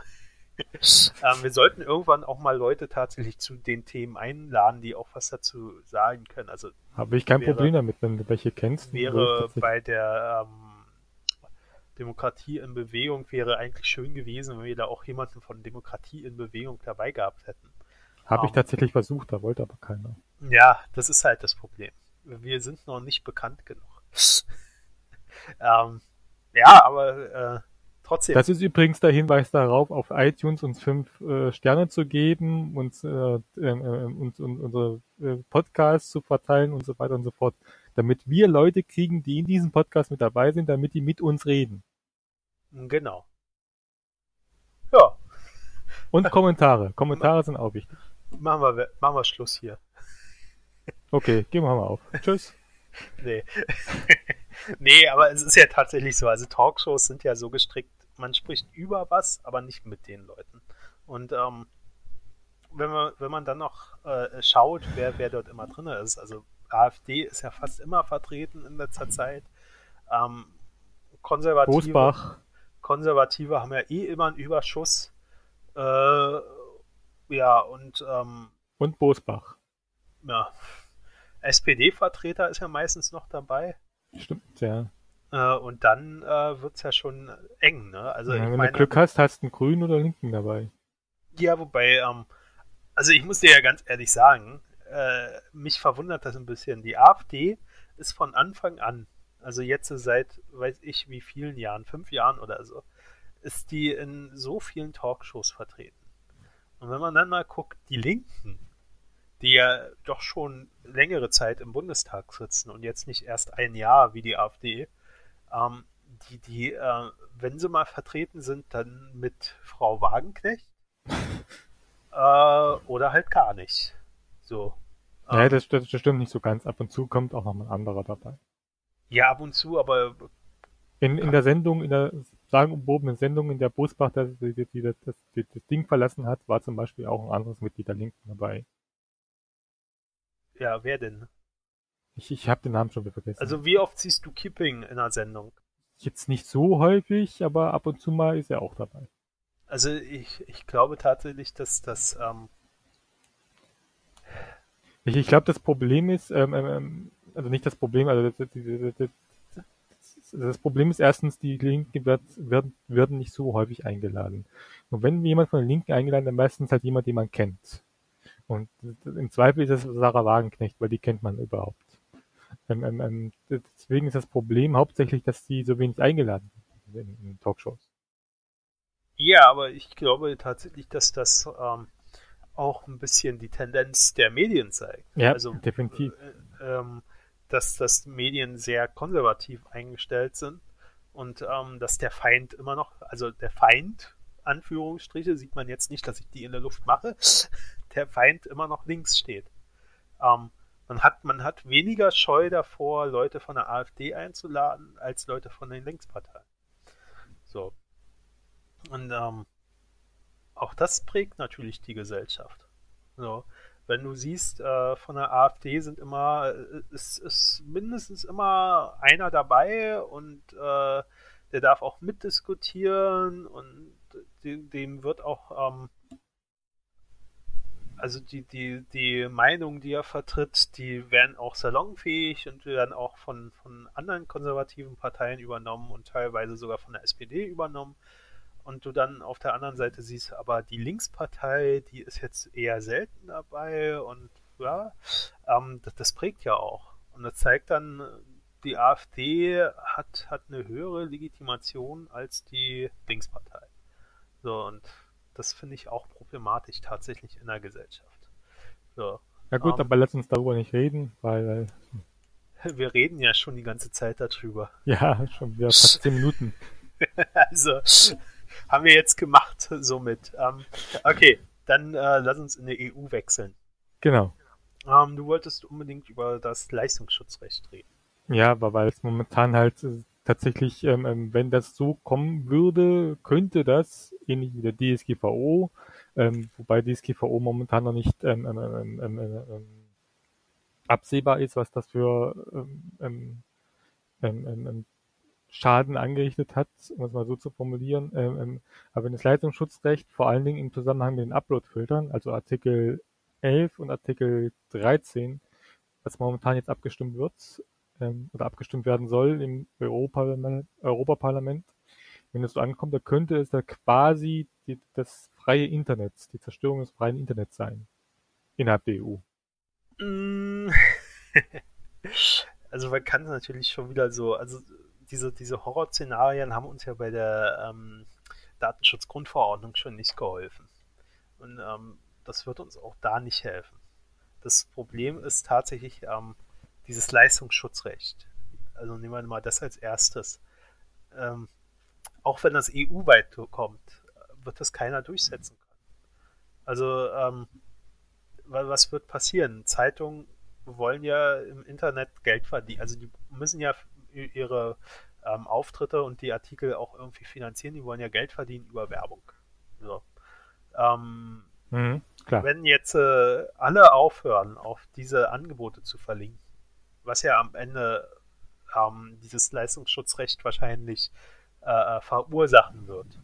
ähm, wir sollten irgendwann auch mal Leute tatsächlich zu den Themen einladen, die auch was dazu sagen können. Also habe ich kein wäre, Problem damit, wenn du welche kennst. Wäre bei der ähm, Demokratie in Bewegung wäre eigentlich schön gewesen, wenn wir da auch jemanden von Demokratie in Bewegung dabei gehabt hätten. Habe ich tatsächlich versucht, da wollte aber keiner. Ja, das ist halt das Problem. Wir sind noch nicht bekannt genug. ähm, ja, aber äh, trotzdem. Das ist übrigens der Hinweis darauf, auf iTunes uns fünf äh, Sterne zu geben, uns, äh, äh, äh uns, uns unsere äh, Podcasts zu verteilen und so weiter und so fort. Damit wir Leute kriegen, die in diesem Podcast mit dabei sind, damit die mit uns reden. Genau. Ja. Und Kommentare. Kommentare sind auch wichtig. Machen wir, machen wir Schluss hier. Okay, gehen wir mal auf. Tschüss. Nee. nee, aber es ist ja tatsächlich so. Also Talkshows sind ja so gestrickt, man spricht über was, aber nicht mit den Leuten. Und ähm, wenn, man, wenn man dann noch äh, schaut, wer, wer dort immer drin ist, also AfD ist ja fast immer vertreten in letzter Zeit. Ähm, Konservative. Konservative haben ja eh immer einen Überschuss. Äh, ja, und ähm, und Bosbach. Ja. SPD-Vertreter ist ja meistens noch dabei. Stimmt, ja. Äh, und dann äh, wird es ja schon eng, ne? Also, ja, wenn meine, du Glück hast, hast du einen Grünen oder Linken dabei. Ja, wobei, ähm, also ich muss dir ja ganz ehrlich sagen, äh, mich verwundert das ein bisschen. Die AfD ist von Anfang an, also jetzt seit, weiß ich wie vielen Jahren, fünf Jahren oder so, ist die in so vielen Talkshows vertreten. Und wenn man dann mal guckt, die Linken, die ja doch schon längere Zeit im Bundestag sitzen und jetzt nicht erst ein Jahr wie die AfD, ähm, die, die äh, wenn sie mal vertreten sind, dann mit Frau Wagenknecht äh, oder halt gar nicht. So. Ja, ähm, das, das, stimmt nicht so ganz. Ab und zu kommt auch noch mal ein anderer dabei. Ja, ab und zu, aber in, in der Sendung, in der sagenumwobenen Sendung, in der Bosbach das, die, die, das, das, das Ding verlassen hat, war zum Beispiel auch ein anderes Mitglied der Linken dabei. Ja, wer denn? Ich, ich habe den Namen schon wieder vergessen. Also wie oft siehst du Kipping in einer Sendung? Jetzt nicht so häufig, aber ab und zu mal ist er auch dabei. Also ich, ich glaube tatsächlich, dass das... Ähm ich ich glaube, das Problem ist, ähm, ähm, ähm, also nicht das Problem, also das, das, das, das Problem ist erstens, die Linken wird, werden, werden nicht so häufig eingeladen. Und wenn jemand von den Linken eingeladen, dann meistens halt jemand, den man kennt. Und im Zweifel ist es Sarah Wagenknecht, weil die kennt man überhaupt. Ähm, ähm, ähm, deswegen ist das Problem hauptsächlich, dass die so wenig eingeladen werden in, in Talkshows. Ja, aber ich glaube tatsächlich, dass das ähm, auch ein bisschen die Tendenz der Medien zeigt. Ja, also, definitiv. Äh, ähm, dass, dass Medien sehr konservativ eingestellt sind und ähm, dass der Feind immer noch, also der Feind, Anführungsstriche, sieht man jetzt nicht, dass ich die in der Luft mache, der Feind immer noch links steht. Ähm, man, hat, man hat weniger Scheu davor, Leute von der AfD einzuladen, als Leute von den Linksparteien. So. Und ähm, auch das prägt natürlich die Gesellschaft. So. Wenn du siehst, äh, von der AfD sind immer, es äh, ist mindestens immer einer dabei und äh, der darf auch mitdiskutieren und dem wird auch ähm, also die, die, die Meinungen, die er vertritt, die werden auch salonfähig und werden auch von, von anderen konservativen Parteien übernommen und teilweise sogar von der SPD übernommen. Und du dann auf der anderen Seite siehst, aber die Linkspartei, die ist jetzt eher selten dabei und ja, ähm, das, das prägt ja auch. Und das zeigt dann, die AfD hat, hat eine höhere Legitimation als die Linkspartei. So, und das finde ich auch problematisch tatsächlich in der Gesellschaft. So, Ja gut, um, aber lass uns darüber nicht reden, weil, weil wir reden ja schon die ganze Zeit darüber. Ja, schon wieder fast zehn Minuten. also haben wir jetzt gemacht somit. Um, okay, dann äh, lass uns in die EU wechseln. Genau. Um, du wolltest unbedingt über das Leistungsschutzrecht reden. Ja, aber weil es momentan halt äh, tatsächlich, ähm, ähm, wenn das so kommen würde, könnte das, ähnlich wie der DSGVO, ähm, wobei DSGVO momentan noch nicht ähm, ähm, ähm, absehbar ist, was das für Schaden angerichtet hat, um es mal so zu formulieren. aber wenn das Leistungsschutzrecht vor allen Dingen im Zusammenhang mit den Upload-Filtern, also Artikel 11 und Artikel 13, was momentan jetzt abgestimmt wird, ähm, oder abgestimmt werden soll im Europaparlament, Europaparlament. Wenn es so ankommt, da könnte es da quasi die, das freie Internet, die Zerstörung des freien Internets sein. Innerhalb der EU. Mm. also man kann natürlich schon wieder so, also diese, diese Horrorszenarien haben uns ja bei der ähm, Datenschutzgrundverordnung schon nicht geholfen. Und ähm, das wird uns auch da nicht helfen. Das Problem ist tatsächlich, ähm, dieses Leistungsschutzrecht. Also nehmen wir mal das als erstes. Ähm, auch wenn das EU-weit kommt, wird das keiner durchsetzen können. Also ähm, was wird passieren? Zeitungen wollen ja im Internet Geld verdienen. Also die müssen ja ihre ähm, Auftritte und die Artikel auch irgendwie finanzieren. Die wollen ja Geld verdienen über Werbung. So. Ähm, mhm, wenn jetzt äh, alle aufhören, auf diese Angebote zu verlinken, was ja am Ende ähm, dieses Leistungsschutzrecht wahrscheinlich äh, äh, verursachen wird.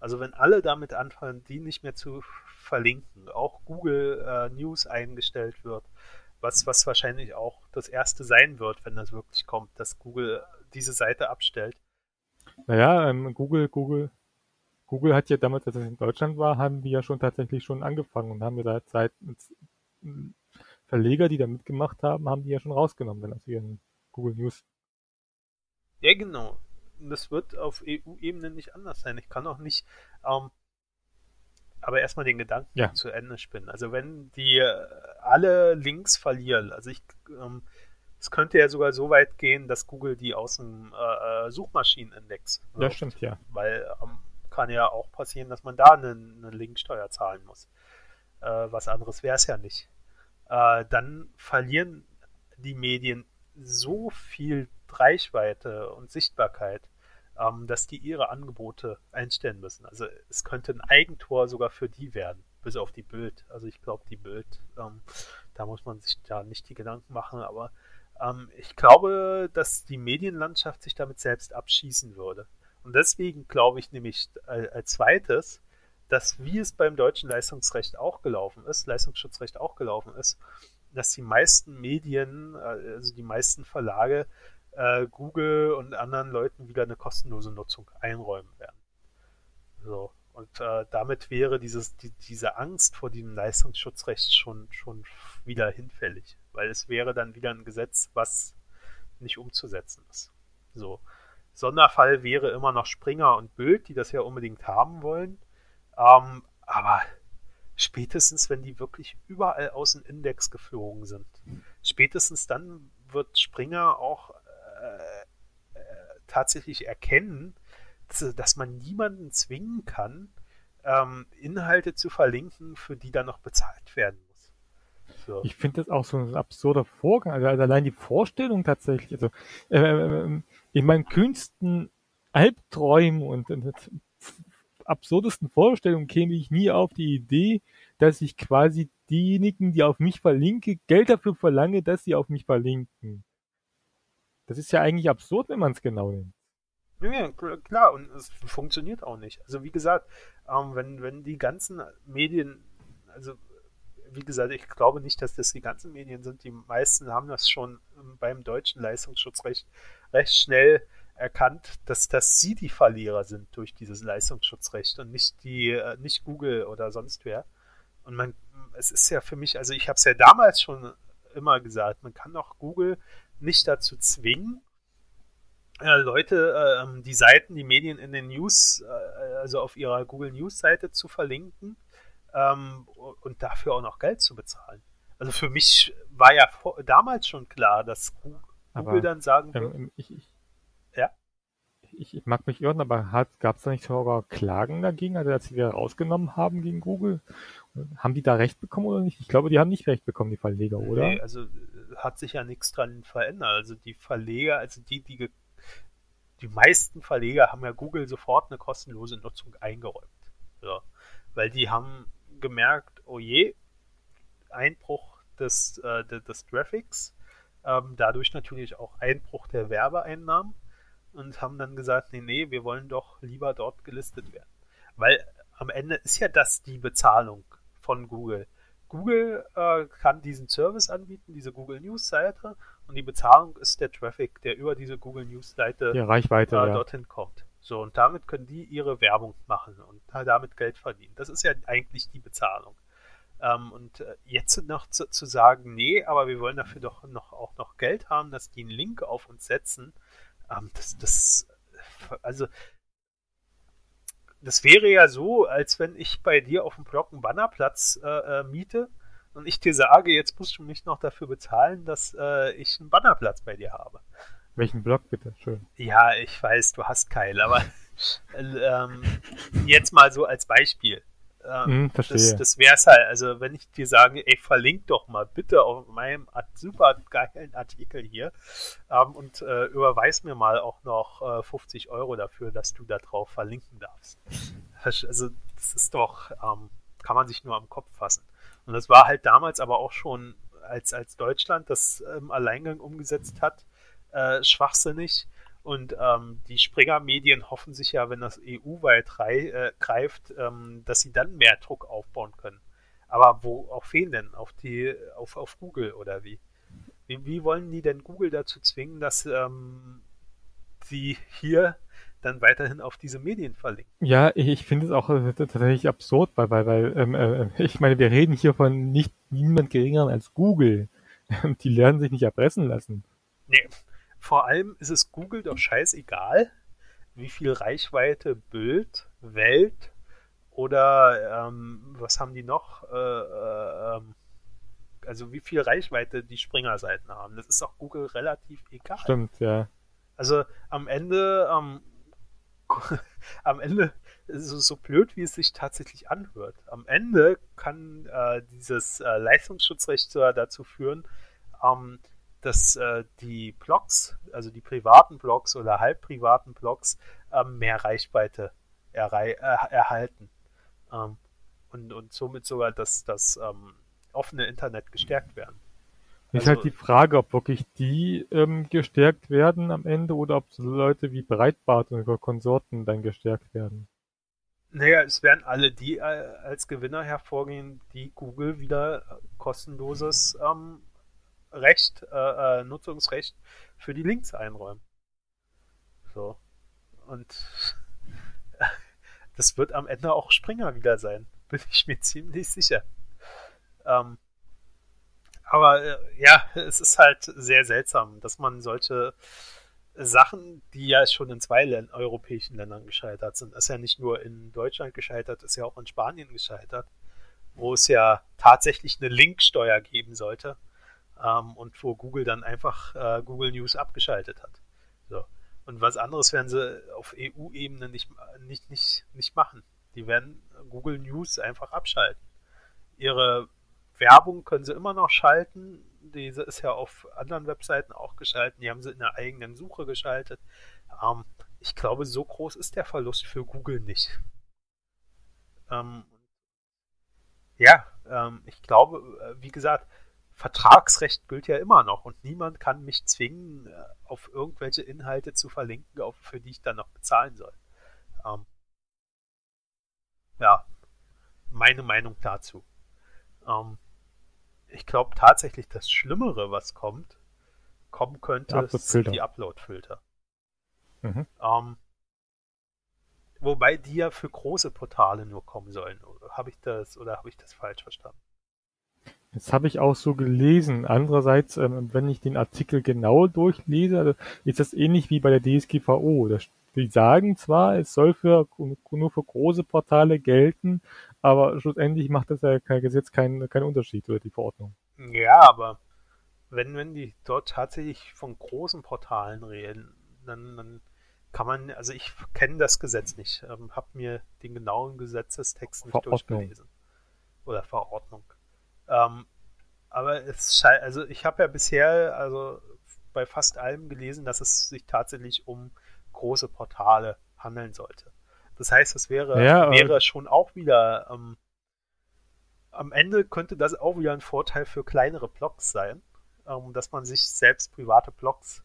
Also wenn alle damit anfangen, die nicht mehr zu verlinken, auch Google äh, News eingestellt wird, was, was wahrscheinlich auch das erste sein wird, wenn das wirklich kommt, dass Google diese Seite abstellt. Naja, ähm, Google, Google, Google hat ja damals, als es in Deutschland war, haben die ja schon tatsächlich schon angefangen und haben ja da Zeit, Verleger, die da mitgemacht haben, haben die ja schon rausgenommen, dann aus ihren Google News. Ja, genau. Das wird auf EU-Ebene nicht anders sein. Ich kann auch nicht, ähm, aber erstmal den Gedanken ja. zu Ende spinnen. Also wenn die äh, alle Links verlieren, also ich, ähm, es könnte ja sogar so weit gehen, dass Google die aus dem äh, äh Suchmaschinenindex. Ja, stimmt, ja. Weil ähm, kann ja auch passieren, dass man da eine, eine Linksteuer zahlen muss. Äh, was anderes wäre es ja nicht äh, dann verlieren die Medien so viel Reichweite und Sichtbarkeit, ähm, dass die ihre Angebote einstellen müssen. Also es könnte ein Eigentor sogar für die werden, bis auf die Bild. Also ich glaube, die Bild, ähm, da muss man sich da nicht die Gedanken machen, aber ähm, ich glaube, dass die Medienlandschaft sich damit selbst abschießen würde. Und deswegen glaube ich nämlich äh, als zweites, dass wie es beim deutschen Leistungsrecht auch gelaufen ist, Leistungsschutzrecht auch gelaufen ist, dass die meisten Medien, äh, also die meisten Verlage, äh, Google und anderen Leuten wieder eine kostenlose Nutzung einräumen werden. So. Und äh, damit wäre dieses, die, diese Angst vor diesem Leistungsschutzrecht schon, schon wieder hinfällig, weil es wäre dann wieder ein Gesetz, was nicht umzusetzen ist. So. Sonderfall wäre immer noch Springer und Bild, die das ja unbedingt haben wollen. Ähm, aber spätestens, wenn die wirklich überall aus dem Index geflogen sind, spätestens dann wird Springer auch äh, äh, tatsächlich erkennen, dass, man niemanden zwingen kann, ähm, Inhalte zu verlinken, für die dann noch bezahlt werden muss. So. Ich finde das auch so ein absurder Vorgang. Also, also allein die Vorstellung tatsächlich, also äh, äh in meinen kühnsten Albträumen und, und absurdesten Vorstellungen käme ich nie auf die Idee, dass ich quasi diejenigen, die auf mich verlinke, Geld dafür verlange, dass sie auf mich verlinken. Das ist ja eigentlich absurd, wenn man es genau nimmt. Ja, klar, und es funktioniert auch nicht. Also wie gesagt, ähm, wenn, wenn die ganzen Medien, also wie gesagt, ich glaube nicht, dass das die ganzen Medien sind. Die meisten haben das schon beim deutschen Leistungsschutzrecht recht schnell erkannt, dass, dass sie die Verlierer sind durch dieses Leistungsschutzrecht und nicht die, äh, nicht Google oder sonst wer. Und man, es ist ja für mich, also ich habe es ja damals schon immer gesagt, man kann auch Google nicht dazu zwingen, Leute, äh, die Seiten, die Medien in den News, äh, also auf ihrer Google News Seite zu verlinken ähm, und dafür auch noch Geld zu bezahlen. Also für mich war ja vor, damals schon klar, dass Google Aber, dann sagen wird. Ähm, ich, ich, Ja? ich, ich mag mich irren, aber gab es da nicht sogar Klagen dagegen, also als sie wieder rausgenommen haben gegen Google? Haben die da Recht bekommen oder nicht? Ich glaube, die haben nicht Recht bekommen, die Verleger, oder? Nee, also äh, hat sich ja nichts dran verändert. Also die Verleger, also die, die die meisten Verleger haben ja Google sofort eine kostenlose Nutzung eingeräumt. So. Weil die haben gemerkt, oh je, Einbruch des, äh, de- des Traffics, ähm, dadurch natürlich auch Einbruch der Werbeeinnahmen und haben dann gesagt, nee, nee, wir wollen doch lieber dort gelistet werden. Weil am Ende ist ja das die Bezahlung von Google. Google äh, kann diesen Service anbieten, diese Google News Seite, und die Bezahlung ist der Traffic, der über diese Google News Seite Die Reichweite, äh, ja. dorthin kommt. So, und damit können die ihre Werbung machen und damit Geld verdienen. Das ist ja eigentlich die Bezahlung. Ähm, und äh, jetzt noch zu, zu sagen, nee, aber wir wollen dafür doch noch auch noch Geld haben, dass die einen Link auf uns setzen, ähm, das, das, also das wäre ja so, als wenn ich bei dir auf dem Blog einen Bannerplatz äh, äh, miete und ich dir sage, jetzt musst du mich noch dafür bezahlen, dass äh, ich einen Bannerplatz bei dir habe. Welchen Blog bitte? Schön. Ja, ich weiß, du hast keinen, aber ähm, jetzt mal so als Beispiel. Ähm, Hm, das das wäre es halt. Also, wenn ich dir sage, ey, verlink doch mal bitte auf meinem super geilen Artikel hier ähm, und äh, überweis mir mal auch noch äh, 50 Euro dafür, dass du da drauf verlinken darfst. Also, das ist doch, ähm, kann man sich nur am Kopf fassen. Und das war halt damals aber auch schon, als, als Deutschland das im Alleingang umgesetzt hat, äh, schwachsinnig. Und ähm, die Springer-Medien hoffen sich ja, wenn das EU-weit äh, greift, ähm, dass sie dann mehr Druck aufbauen können. Aber wo auf wen denn? Auf die, auf, auf Google oder wie? wie? Wie wollen die denn Google dazu zwingen, dass ähm, sie hier dann weiterhin auf diese Medien verlinken? Ja, ich, ich finde es auch äh, tatsächlich absurd, weil, weil, weil ähm, äh, ich meine, wir reden hier von nicht niemand geringeren als Google. Die lernen sich nicht erpressen lassen. Nee, vor allem ist es Google doch scheißegal, wie viel Reichweite Bild, Welt oder ähm, was haben die noch? Äh, äh, ähm, also wie viel Reichweite die Springer-Seiten haben. Das ist auch Google relativ egal. Stimmt, ja. Also am Ende, ähm, am Ende, so, so blöd wie es sich tatsächlich anhört, am Ende kann äh, dieses äh, Leistungsschutzrecht dazu führen, ähm, dass äh, die Blogs, also die privaten Blogs oder halbprivaten Blogs, ähm, mehr Reichweite äh, erhalten. Ähm, und, und somit sogar das, das ähm, offene Internet gestärkt werden. Ist Also- halt die Frage, ob wirklich die ähm, gestärkt werden am Ende oder ob so Leute wie Breitbart und Konsorten dann gestärkt werden. Naja, es werden alle die äh, als Gewinner hervorgehen, die Google wieder kostenloses ähm, Recht, äh, äh, Nutzungsrecht für die Links einräumen. So. Und das wird am Ende auch Springer wieder sein, bin ich mir ziemlich sicher. Ähm, aber äh, ja, es ist halt sehr seltsam, dass man solche Sachen, die ja schon in zwei Län europäischen Ländern gescheitert sind, ist ja nicht nur in Deutschland gescheitert, ist ja auch in Spanien gescheitert, wo es ja tatsächlich eine Linksteuer geben sollte ähm, und wo Google dann einfach äh, Google News abgeschaltet hat. So. Und was anderes werden sie auf EU-Ebene nicht, nicht, nicht, nicht machen. Die werden Google News einfach abschalten. Ihre Werbung können sie immer noch schalten. Diese ist ja auf anderen Webseiten auch geschalten. Die haben sie in der eigenen Suche geschaltet. Ähm, ich glaube, so groß ist der Verlust für Google nicht. Ähm, ja, ähm, ich glaube, äh, wie gesagt, Vertragsrecht gilt ja immer noch und niemand kann mich zwingen, äh, auf irgendwelche Inhalte zu verlinken, für die ich dann noch bezahlen soll. Ähm, ja, meine Meinung dazu. Ähm, ich glaube tatsächlich, das Schlimmere, was kommt, kommen könnte, sind die Upload-Filter. Mhm. Ähm, wobei die ja für große Portale nur kommen sollen. Habe ich das oder habe ich das falsch verstanden? Das habe ich auch so gelesen. Andererseits, ähm, wenn ich den Artikel genau durchlese, also ist das ähnlich wie bei der DSGVO. Das, die sagen zwar, es soll für, nur für große Portale gelten, aber schlussendlich macht das ja kein Gesetz keinen keinen Unterschied oder die Verordnung. Ja, aber wenn, wenn die dort tatsächlich von großen Portalen reden, dann, dann kann man, also ich kenne das Gesetz nicht, ähm, habe mir den genauen Gesetzestext nicht Verordnung. durchgelesen. Oder Verordnung. Ähm, aber es scheint, also ich habe ja bisher, also bei fast allem gelesen, dass es sich tatsächlich um große Portale handeln sollte. Das heißt, es wäre, ja, wäre schon auch wieder ähm, am Ende könnte das auch wieder ein Vorteil für kleinere Blogs sein, ähm, dass man sich selbst private Blogs.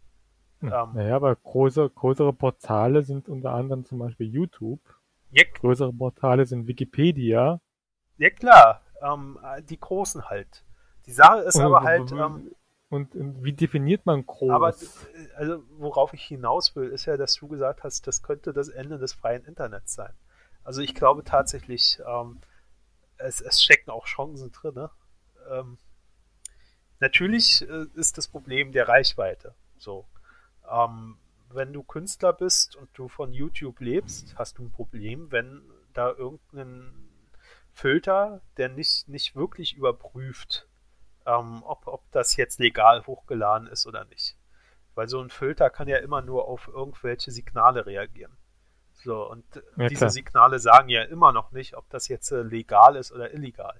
Hm. Ähm, naja, aber große, größere Portale sind unter anderem zum Beispiel YouTube. Ja, größere Portale sind Wikipedia. Ja klar, ähm, die großen halt. Die Sache ist aber halt. Ähm, und, und, wie definiert man groß? Aber also worauf ich hinaus will, ist ja, dass du gesagt hast, das könnte das Ende des freien Internets sein. Also ich glaube tatsächlich, ähm, es, es stecken auch Chancen drin. Ne? Ähm, natürlich äh, ist das Problem der Reichweite. So, ähm, wenn du Künstler bist und du von YouTube lebst, hast du ein Problem, wenn da irgendein Filter, der nicht, nicht wirklich überprüft, ähm, ob, ob das jetzt legal hochgeladen ist oder nicht. Weil so ein Filter kann ja immer nur auf irgendwelche Signale reagieren. So, und ja, diese klar. Signale sagen ja immer noch nicht, ob das jetzt äh, legal ist oder illegal.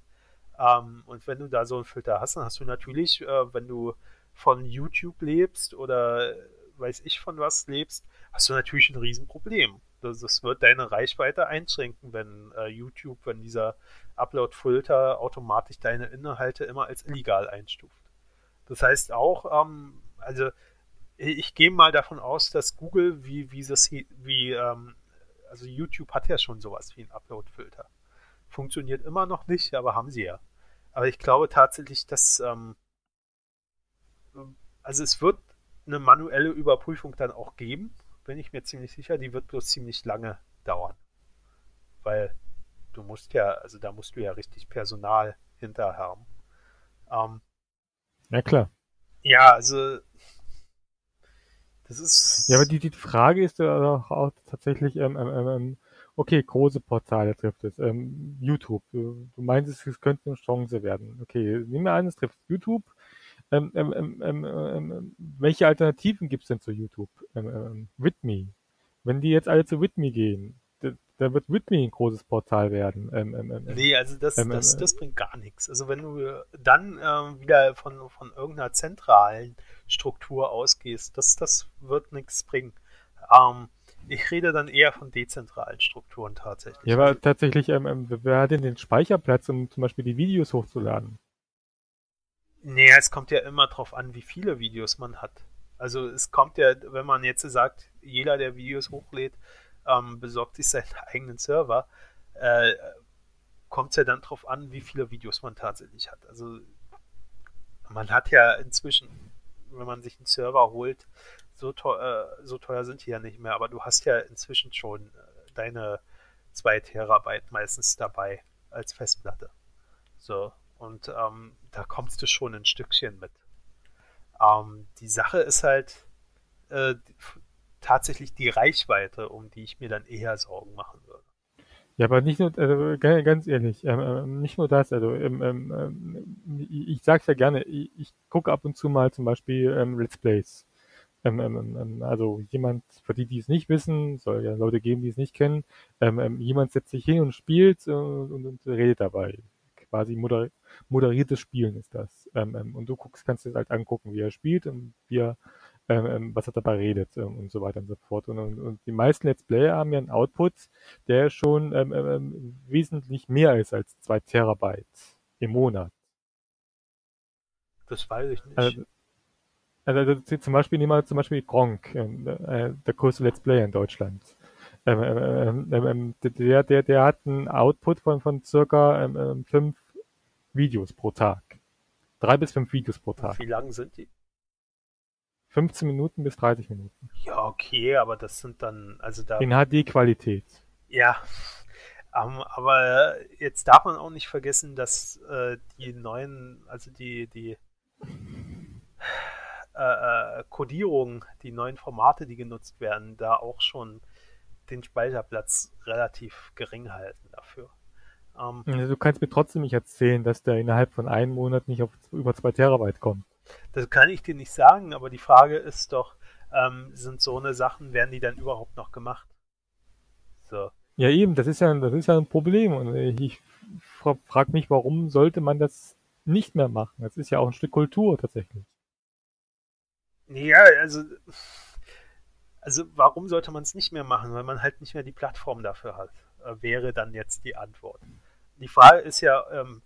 Ähm, und wenn du da so einen Filter hast, dann hast du natürlich, äh, wenn du von YouTube lebst oder weiß ich von was lebst, hast du natürlich ein Riesenproblem. Das, das wird deine Reichweite einschränken, wenn äh, YouTube, wenn dieser Upload-Filter automatisch deine Inhalte immer als illegal einstuft. Das heißt auch, ähm, also ich gehe mal davon aus, dass Google, wie, wie, das, wie ähm, also YouTube hat ja schon sowas wie einen Upload-Filter. Funktioniert immer noch nicht, aber haben sie ja. Aber ich glaube tatsächlich, dass ähm, also es wird eine manuelle Überprüfung dann auch geben, bin ich mir ziemlich sicher. Die wird bloß ziemlich lange dauern. Weil du musst ja, also da musst du ja richtig Personal hinter haben. Ähm, ja, klar. Ja, also das ist. Ja, aber die, die Frage ist ja auch, auch tatsächlich, ähm, ähm, ähm, ähm, okay, große Portale trifft es. Ähm, YouTube, du, du meinst, es könnte eine Chance werden. Okay, nehmen wir an, es trifft YouTube. Ähm, ähm, ähm, ähm, ähm, welche Alternativen gibt es denn zu YouTube? Ähm, ähm, Whitme. Wenn die jetzt alle zu Whitme gehen, da wird Whitney ein großes Portal werden. Ähm, ähm, ähm, nee, also das, ähm, das, ähm, das bringt gar nichts. Also wenn du dann ähm, wieder von, von irgendeiner zentralen Struktur ausgehst, das, das wird nichts bringen. Ähm, ich rede dann eher von dezentralen Strukturen tatsächlich. Ja, aber tatsächlich, ähm, wer hat denn den Speicherplatz, um zum Beispiel die Videos hochzuladen? Naja, es kommt ja immer drauf an, wie viele Videos man hat. Also es kommt ja, wenn man jetzt sagt, jeder, der Videos hochlädt, ähm, besorgt sich seinen eigenen Server, äh, kommt es ja dann darauf an, wie viele Videos man tatsächlich hat. Also man hat ja inzwischen, wenn man sich einen Server holt, so teuer, äh, so teuer sind die ja nicht mehr, aber du hast ja inzwischen schon äh, deine 2 Terabyte meistens dabei als Festplatte. So, und ähm, da kommst du schon ein Stückchen mit. Ähm, die Sache ist halt, äh, tatsächlich die Reichweite, um die ich mir dann eher Sorgen machen würde. Ja, aber nicht nur, also ganz ehrlich, ähm, ähm, nicht nur das, also ähm, ähm, ähm ich sag's ja gerne, ich, ich gucke ab und zu mal zum Beispiel ähm, Let's Plays. also jemand, für die, die es nicht wissen, soll ja Leute geben, die es nicht kennen, jemand setzt sich hin und spielt äh, und, und, redet dabei. Quasi moder moderiertes Spielen ist das. und du guckst, kannst dir halt angucken, wie er spielt und wie er ähm, ähm, was er dabei redet ähm, und so weiter und so fort. Und, und, und die meisten Let's Player haben ja einen Output, der schon ähm, ähm, ähm wesentlich mehr ist als zwei Terabyte im Monat. Das weiß ich nicht. Also, also zum Beispiel nehmen wir zum Beispiel Gronk, äh, der größte Let's Player in Deutschland. Ähm, ähm, der, der, der hat einen Output von, von circa ähm, fünf Videos pro Tag. Drei bis fünf Videos pro Tag. Wie lang sind die? 15 Minuten bis 30 Minuten. Ja, okay, aber das sind dann, also da. In HD-Qualität. Ja. Um, ähm, aber jetzt darf man auch nicht vergessen, dass äh, die neuen, also die, die äh, äh, Codierung, die neuen Formate, die genutzt werden, da auch schon den Speicherplatz relativ gering halten dafür. Ähm, du kannst mir trotzdem nicht erzählen, dass der innerhalb von einem Monat nicht auf über zwei Terabyte kommt. Das kann ich dir nicht sagen, aber die Frage ist doch, ähm, sind so eine Sachen, werden die dann überhaupt noch gemacht? So. Ja, eben, das ist ja, das ist ja ein Problem. Und ich frage mich, warum sollte man das nicht mehr machen? Das ist ja auch ein Stück Kultur tatsächlich. Ja, also, also warum sollte man es nicht mehr machen? Weil man halt nicht mehr die Plattform dafür hat, äh, wäre dann jetzt die Antwort. Die Frage ist ja, ähm,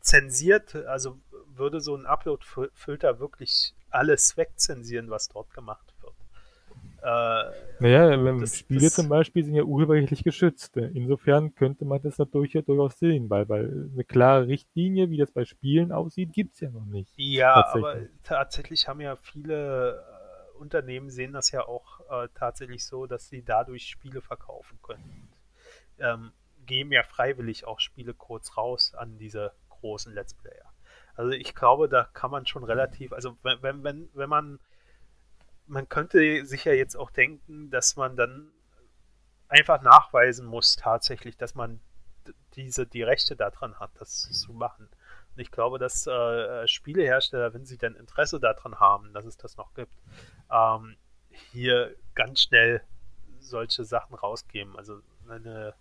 zensiert, also würde so ein Upload-Filter wirklich alles wegzensieren, was dort gemacht wird? Äh, naja, das, Spiele das, zum Beispiel sind ja urheberrechtlich geschützt. Insofern könnte man das natürlich ja durchaus sehen, weil, weil eine klare Richtlinie, wie das bei Spielen aussieht, gibt es ja noch nicht. Ja, aber tatsächlich haben ja viele äh, Unternehmen sehen das ja auch äh, tatsächlich so, dass sie dadurch Spiele verkaufen können. Ähm, geben ja freiwillig auch Spiele kurz raus an diese großen Let's Player. Also ich glaube, da kann man schon relativ, also wenn, wenn, wenn, wenn man man könnte sich ja jetzt auch denken, dass man dann einfach nachweisen muss tatsächlich, dass man diese die Rechte daran hat, das zu machen. Und ich glaube, dass äh, Spielehersteller, wenn sie dann Interesse daran haben, dass es das noch gibt, ähm, hier ganz schnell solche Sachen rausgeben. Also eine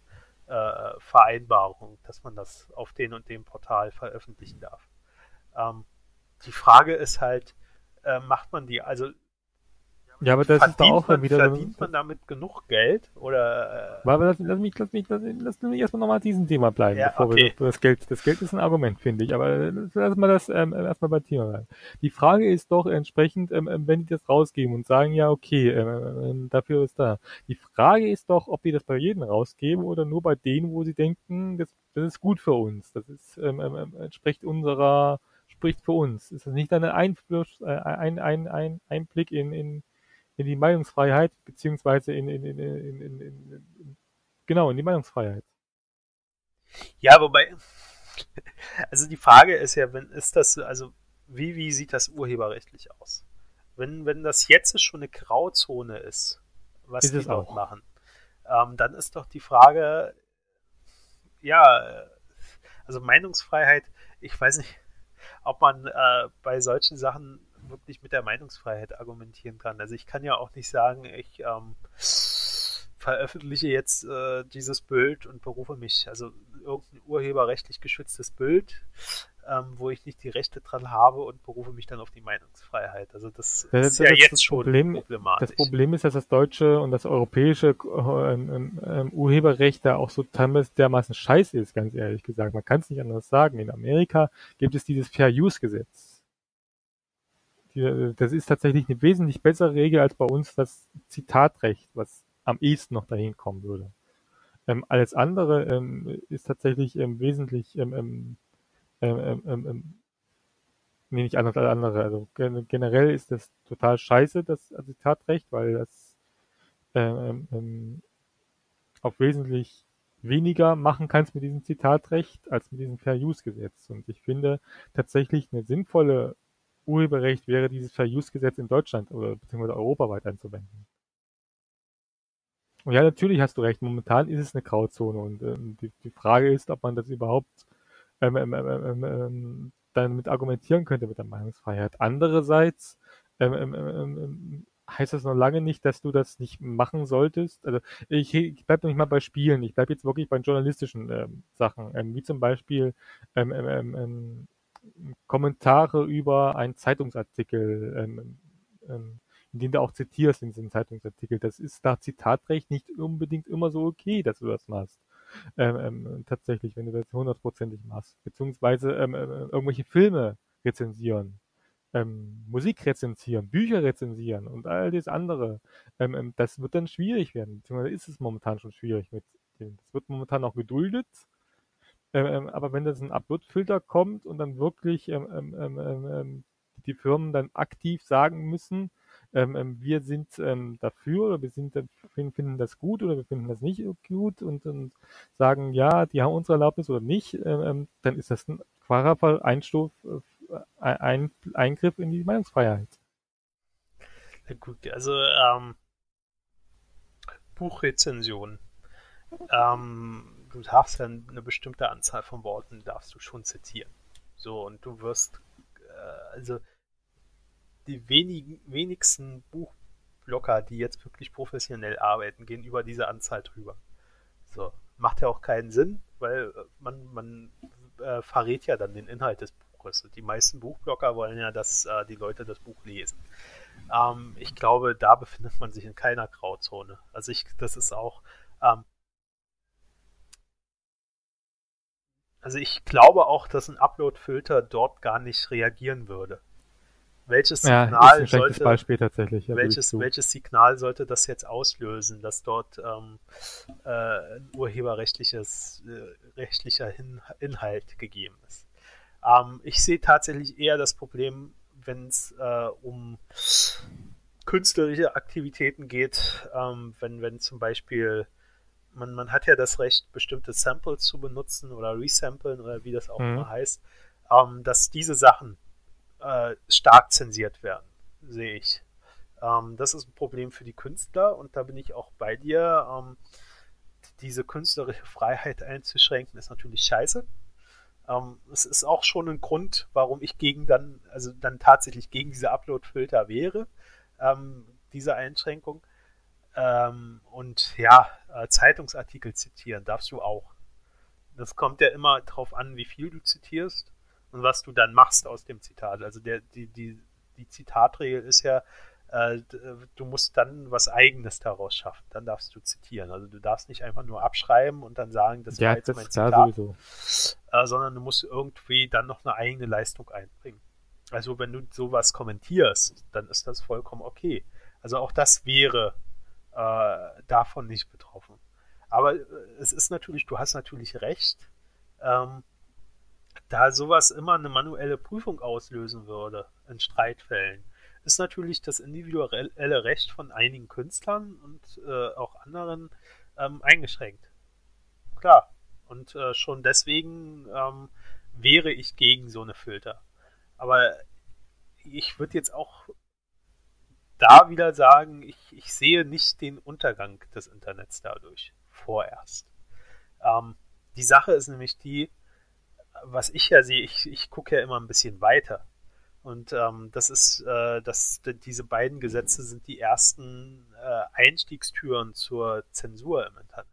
äh, Vereinbarung, dass man das auf den und dem Portal veröffentlichen darf. Ähm, die Frage ist halt, äh, macht man die, also ja, aber das verdient ist doch auch man, wieder. Verdient man damit genug Geld? Oder. Äh... Aber lass, lass, mich, lass, mich, lass, lass mich erstmal nochmal diesem Thema bleiben, ja, bevor okay. wir das Geld. Das Geld ist ein Argument, finde ich. Aber lass mal das ähm, erstmal beim Thema bleiben. Die Frage ist doch entsprechend, ähm, ähm wenn die das rausgeben und sagen, ja, okay, ähm, ähm, dafür ist da. Die Frage ist doch, ob die das bei jedem rausgeben oder nur bei denen, wo sie denken, das, das ist gut für uns. Das ist ähm, ähm, ähm entspricht unserer spricht für uns. Ist das nicht ein Einfluss, äh, ein, ein, ein Einblick in, in in die Meinungsfreiheit, beziehungsweise in, in, in, in, in, in genau, in die Meinungsfreiheit. Ja, wobei, also die Frage ist ja, wenn ist das, also wie, wie sieht das urheberrechtlich aus? Wenn, wenn das jetzt schon eine Grauzone ist, was ist die dort machen, ähm, dann ist doch die Frage, ja, also Meinungsfreiheit, ich weiß nicht, ob man äh, bei solchen Sachen wirklich mit der Meinungsfreiheit argumentieren kann. Also ich kann ja auch nicht sagen, ich ähm, veröffentliche jetzt äh, dieses Bild und berufe mich, also irgendein urheberrechtlich geschütztes Bild, ähm, wo ich nicht die Rechte dran habe und berufe mich dann auf die Meinungsfreiheit. Also das, das ist ja das jetzt schon Problem, problematisch. Das Problem ist, dass das deutsche und das europäische ähm, ähm, ähm, Urheberrecht da auch so dermaßen scheiße ist, ganz ehrlich gesagt. Man kann es nicht anders sagen. In Amerika gibt es dieses Fair Use Gesetz das ist tatsächlich eine wesentlich bessere Regel als bei uns das Zitatrecht, was am ehesten noch dahin kommen würde. Ähm, alles andere ähm, ist tatsächlich ähm, wesentlich ähm, ähm, ähm, ähm, ähm nee, nicht anders als andere. Also generell ist das total scheiße, das Zitatrecht, weil das ähm, ähm, auf wesentlich weniger machen kannst mit diesem Zitatrecht als mit diesem Fair Use Gesetz. Und ich finde tatsächlich eine sinnvolle Urheberrecht wäre dieses Fair-Use-Gesetz in Deutschland oder beziehungsweise europaweit anzuwenden. Und ja, natürlich hast du recht, momentan ist es eine Grauzone und ähm, die, die, Frage ist, ob man das überhaupt ähm, ähm, ähm, ähm, ähm damit argumentieren könnte mit der Meinungsfreiheit. Andererseits heißt das noch lange nicht, dass du das nicht machen solltest. Also ich, ich bleibe noch nicht mal bei Spielen, ich bleibe jetzt wirklich bei journalistischen Sachen, wie zum Beispiel Kommentare über einen Zeitungsartikel, ähm, ähm, in dem du auch zitierst in diesem Zeitungsartikel. Das ist nach Zitatrecht nicht unbedingt immer so okay, dass du das machst. Ähm, ähm, tatsächlich, wenn du das hundertprozentig machst. Beziehungsweise ähm, äh, irgendwelche Filme rezensieren, ähm, Musik rezensieren, Bücher rezensieren und all das andere. Ähm, ähm, das wird dann schwierig werden. Beziehungsweise ist es momentan schon schwierig mit dem. Das wird momentan auch geduldet ähm, ähm, aber wenn das ein Upload-Filter kommt und dann wirklich ähm, ähm die Firmen dann aktiv sagen müssen, wir sind dafür oder wir sind, finden das gut oder wir finden das nicht gut und, und sagen, ja, die haben unsere Erlaubnis oder nicht, dann ist das ein klarer Einstuf, äh, ein Eingriff in die Meinungsfreiheit. Na gut, also ähm, Buchrezension. Ähm, du darfst ja eine bestimmte Anzahl von Worten darfst du schon zitieren. So, und du wirst, äh, also die wenigen, wenigsten Buchblocker, die jetzt wirklich professionell arbeiten, gehen über diese Anzahl drüber. So, macht ja auch keinen Sinn, weil äh, man, man äh, verrät ja dann den Inhalt des Buches. Die meisten Buchblocker wollen ja, dass äh, die Leute das Buch lesen. Ähm, ich glaube, da befindet man sich in keiner Grauzone. Also ich, das ist auch, ähm, also ich glaube auch, dass ein Upload-Filter dort gar nicht reagieren würde. Welches Signal ja, sollte, Beispiel tatsächlich, ja, welches, welches Signal sollte das jetzt auslösen, dass dort ähm, äh, ein urheberrechtliches äh, rechtlicher Hin Inhalt gegeben ist? Ähm, ich sehe tatsächlich eher das Problem, wenn es äh, um künstlerische Aktivitäten geht, ähm, wenn, wenn zum Beispiel man, man hat ja das Recht, bestimmte Samples zu benutzen oder resamplen oder wie das auch mhm. immer heißt, ähm, dass diese Sachen äh, stark zensiert werden, sehe ich. Ähm, das ist ein Problem für die Künstler und da bin ich auch bei dir. Ähm, diese künstlerische Freiheit einzuschränken ist natürlich scheiße. Ähm, es ist auch schon ein Grund, warum ich gegen dann, also dann tatsächlich gegen diese Upload-Filter wäre, ähm, diese Einschränkung. Ähm, und ja, äh, Zeitungsartikel zitieren darfst du auch. Das kommt ja immer darauf an, wie viel du zitierst und was du dann machst aus dem Zitat. Also der, die, die, die Zitatregel ist ja, äh, du musst dann was Eigenes daraus schaffen. Dann darfst du zitieren. Also du darfst nicht einfach nur abschreiben und dann sagen, das ja, war jetzt das mein Zitat, äh, sondern du musst irgendwie dann noch eine eigene Leistung einbringen. Also wenn du sowas kommentierst, dann ist das vollkommen okay. Also auch das wäre äh, davon nicht betroffen. Aber äh, es ist natürlich, du hast natürlich recht, ähm, da sowas immer eine manuelle Prüfung auslösen würde in Streitfällen, ist natürlich das individuelle Recht von einigen Künstlern und äh, auch anderen ähm, eingeschränkt. Klar. Und äh, schon deswegen ähm, wäre ich gegen so eine Filter. Aber ich würde jetzt auch da wieder sagen, ich, ich sehe nicht den Untergang des Internets dadurch vorerst. Ähm, die Sache ist nämlich die, was ich ja sehe, ich, ich gucke ja immer ein bisschen weiter. Und ähm, das ist, äh, dass diese beiden Gesetze sind die ersten äh, Einstiegstüren zur Zensur im Internet.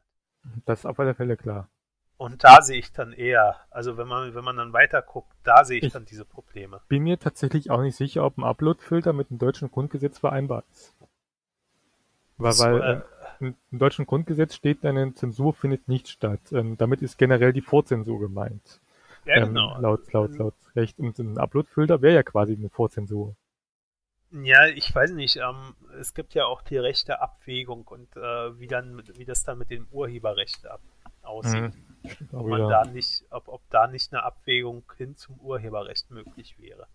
Das ist auf alle Fälle klar. Und da sehe ich dann eher, also wenn man, wenn man dann weiter guckt, da sehe ich, ich dann diese Probleme. Bin mir tatsächlich auch nicht sicher, ob ein Upload-Filter mit dem deutschen Grundgesetz vereinbar ist. Weil, so, weil äh, im deutschen Grundgesetz steht, eine Zensur findet nicht statt. Ähm, damit ist generell die Vorzensur gemeint. Ja, ähm, genau. laut, laut, laut Recht. Und ein Upload-Filter wäre ja quasi eine Vorzensur. Ja, ich weiß nicht. Ähm, es gibt ja auch die rechte Abwägung und äh, wie dann, wie das dann mit dem Urheberrecht ab, aussieht. Mhm. Ob man da nicht, ob, ob da nicht eine Abwägung hin zum Urheberrecht möglich wäre.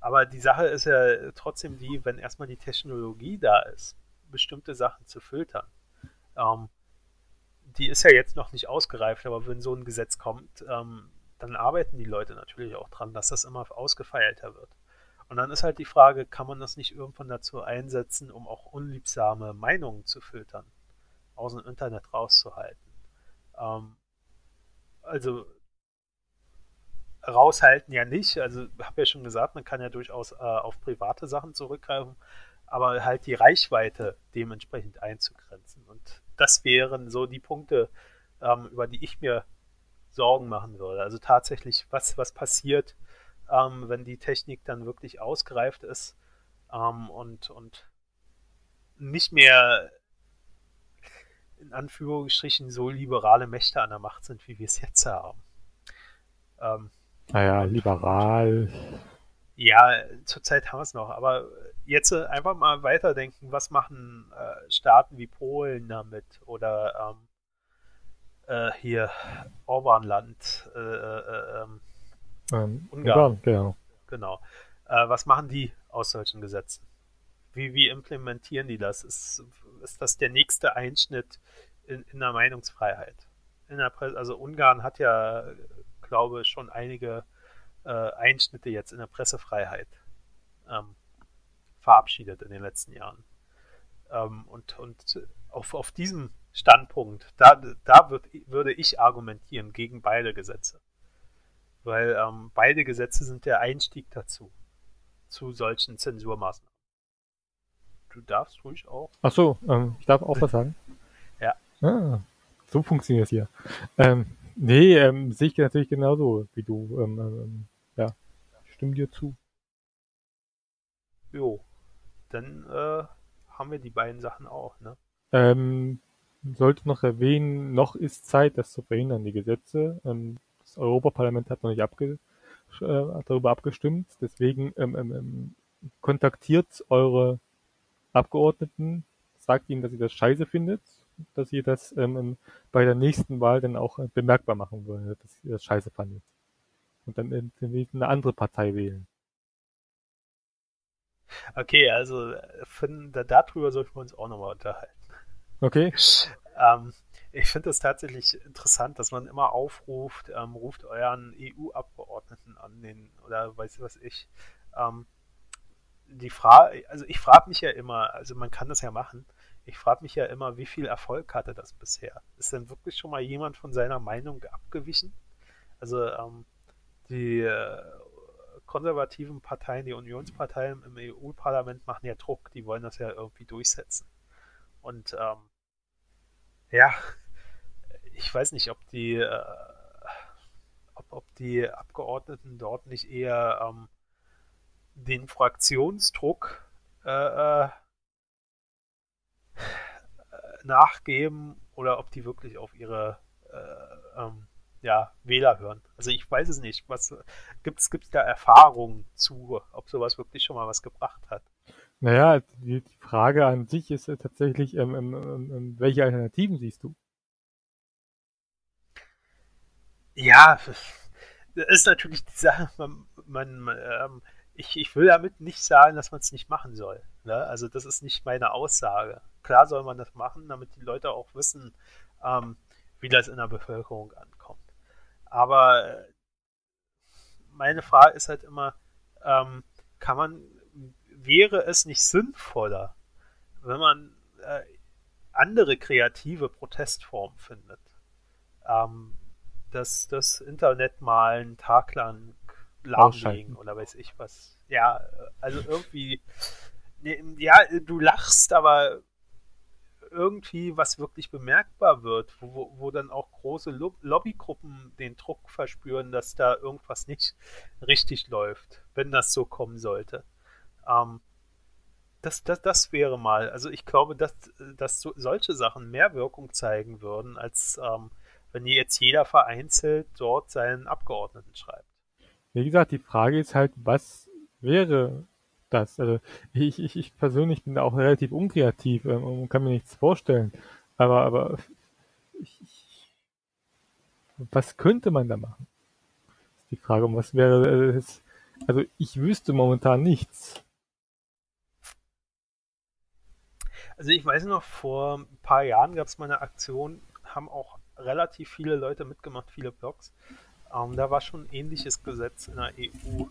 Aber die Sache ist ja trotzdem die, wenn erstmal die Technologie da ist, bestimmte Sachen zu filtern. Ähm, die ist ja jetzt noch nicht ausgereift, aber wenn so ein Gesetz kommt, ähm, dann arbeiten die Leute natürlich auch dran, dass das immer ausgefeilter wird. Und dann ist halt die Frage, kann man das nicht irgendwann dazu einsetzen, um auch unliebsame Meinungen zu filtern, aus dem Internet rauszuhalten? Ähm, also raushalten ja nicht. Also habe ja schon gesagt, man kann ja durchaus äh, auf private Sachen zurückgreifen, aber halt die Reichweite dementsprechend einzugrenzen. Und das wären so die Punkte, ähm, über die ich mir Sorgen machen würde. Also tatsächlich, was, was passiert, ähm, wenn die Technik dann wirklich ausgereift ist ähm, und, und nicht mehr in Anführungsstrichen so liberale Mächte an der Macht sind, wie wir es jetzt haben. Ähm, naja, liberal. Ja, zurzeit haben wir es noch, aber jetzt einfach mal weiterdenken, was machen äh, Staaten wie Polen damit oder ähm, äh, hier Orbanland, äh, äh, ähm, ähm, Ungarn. Ungarn, genau. genau. Äh, was machen die aus solchen Gesetzen? Wie, wie implementieren die das? Ist, ist das der nächste Einschnitt in, in der Meinungsfreiheit? In der also Ungarn hat ja, glaube ich, schon einige äh, Einschnitte jetzt in der Pressefreiheit ähm, verabschiedet in den letzten Jahren. Ähm, und und auf, auf diesem Standpunkt. Da, da würd, würde ich argumentieren gegen beide Gesetze. Weil ähm, beide Gesetze sind der Einstieg dazu, zu solchen Zensurmaßnahmen. Du darfst ruhig auch. Ach so, ähm, ich darf auch was sagen. Ja. Ah, so funktioniert es hier. Ähm, nee, ähm, sehe ich natürlich genauso wie du. Ähm, ähm, ja, ich stimme dir zu. Jo, dann äh, haben wir die beiden Sachen auch, ne? Ähm, sollte noch erwähnen, noch ist Zeit, das zu verhindern, die Gesetze. Ähm, das Europaparlament hat noch nicht abge äh, darüber abgestimmt, deswegen ähm, ähm, ähm, kontaktiert eure Abgeordneten, sagt ihnen, dass ihr das scheiße findet, dass ihr das ähm, ähm bei der nächsten Wahl dann auch äh, bemerkbar machen wollt, dass ihr das scheiße fandet. Und dann äh, eine andere Partei wählen. Okay, also von, da, darüber sollten wir uns auch nochmal unterhalten. Okay. Ähm, ich finde es tatsächlich interessant, dass man immer aufruft, ähm, ruft euren EU-Abgeordneten an, den, oder weiß was ich. Ähm, die Frage, also ich frage mich ja immer, also man kann das ja machen, ich frage mich ja immer, wie viel Erfolg hatte das bisher? Ist denn wirklich schon mal jemand von seiner Meinung abgewichen? Also ähm, die äh, konservativen Parteien, die Unionsparteien im EU-Parlament machen ja Druck, die wollen das ja irgendwie durchsetzen. Und ähm, ja, ich weiß nicht, ob die, äh, ob, ob die Abgeordneten dort nicht eher ähm, den Fraktionsdruck äh, äh, nachgeben oder ob die wirklich auf ihre äh, ähm, ja, Wähler hören. Also ich weiß es nicht. Was gibt es da Erfahrungen zu, ob sowas wirklich schon mal was gebracht hat? Naja, die, Frage an sich ist tatsächlich, ähm, ähm, ähm, welche Alternativen siehst du? Ja, das ist natürlich die Sache, man, man ähm, ich, ich will damit nicht sagen, dass man es nicht machen soll. Ne? Also das ist nicht meine Aussage. Klar soll man das machen, damit die Leute auch wissen, ähm, wie das in der Bevölkerung ankommt. Aber äh, meine Frage ist halt immer, ähm, kann man, wäre es nicht sinnvoller, wenn man äh, andere kreative Protestformen findet? Ähm, das, das Internet mal einen Tag lang lahmlegen oder weiß ich was. Ja, also irgendwie, ja, du lachst, aber irgendwie was wirklich bemerkbar wird, wo, wo dann auch große Lobbygruppen den Druck verspüren, dass da irgendwas nicht richtig läuft, wenn das so kommen sollte. Ähm, das, das, das wäre mal, also ich glaube, dass, dass so, solche Sachen mehr Wirkung zeigen würden, als ähm, wenn jetzt jeder vereinzelt dort seinen Abgeordneten schreibt. Wie gesagt, die Frage ist halt, was wäre das. Also ich, ich, ich persönlich bin da auch relativ unkreativ ähm, und kann mir nichts vorstellen. Aber, aber ich, was könnte man da machen? Ist die Frage. Und was wäre es? Also ich wüsste momentan nichts. Also ich weiß noch, vor ein paar Jahren gab es mal eine Aktion, haben auch relativ viele Leute mitgemacht, viele Blogs. Ähm, da war schon ein ähnliches Gesetz in der EU.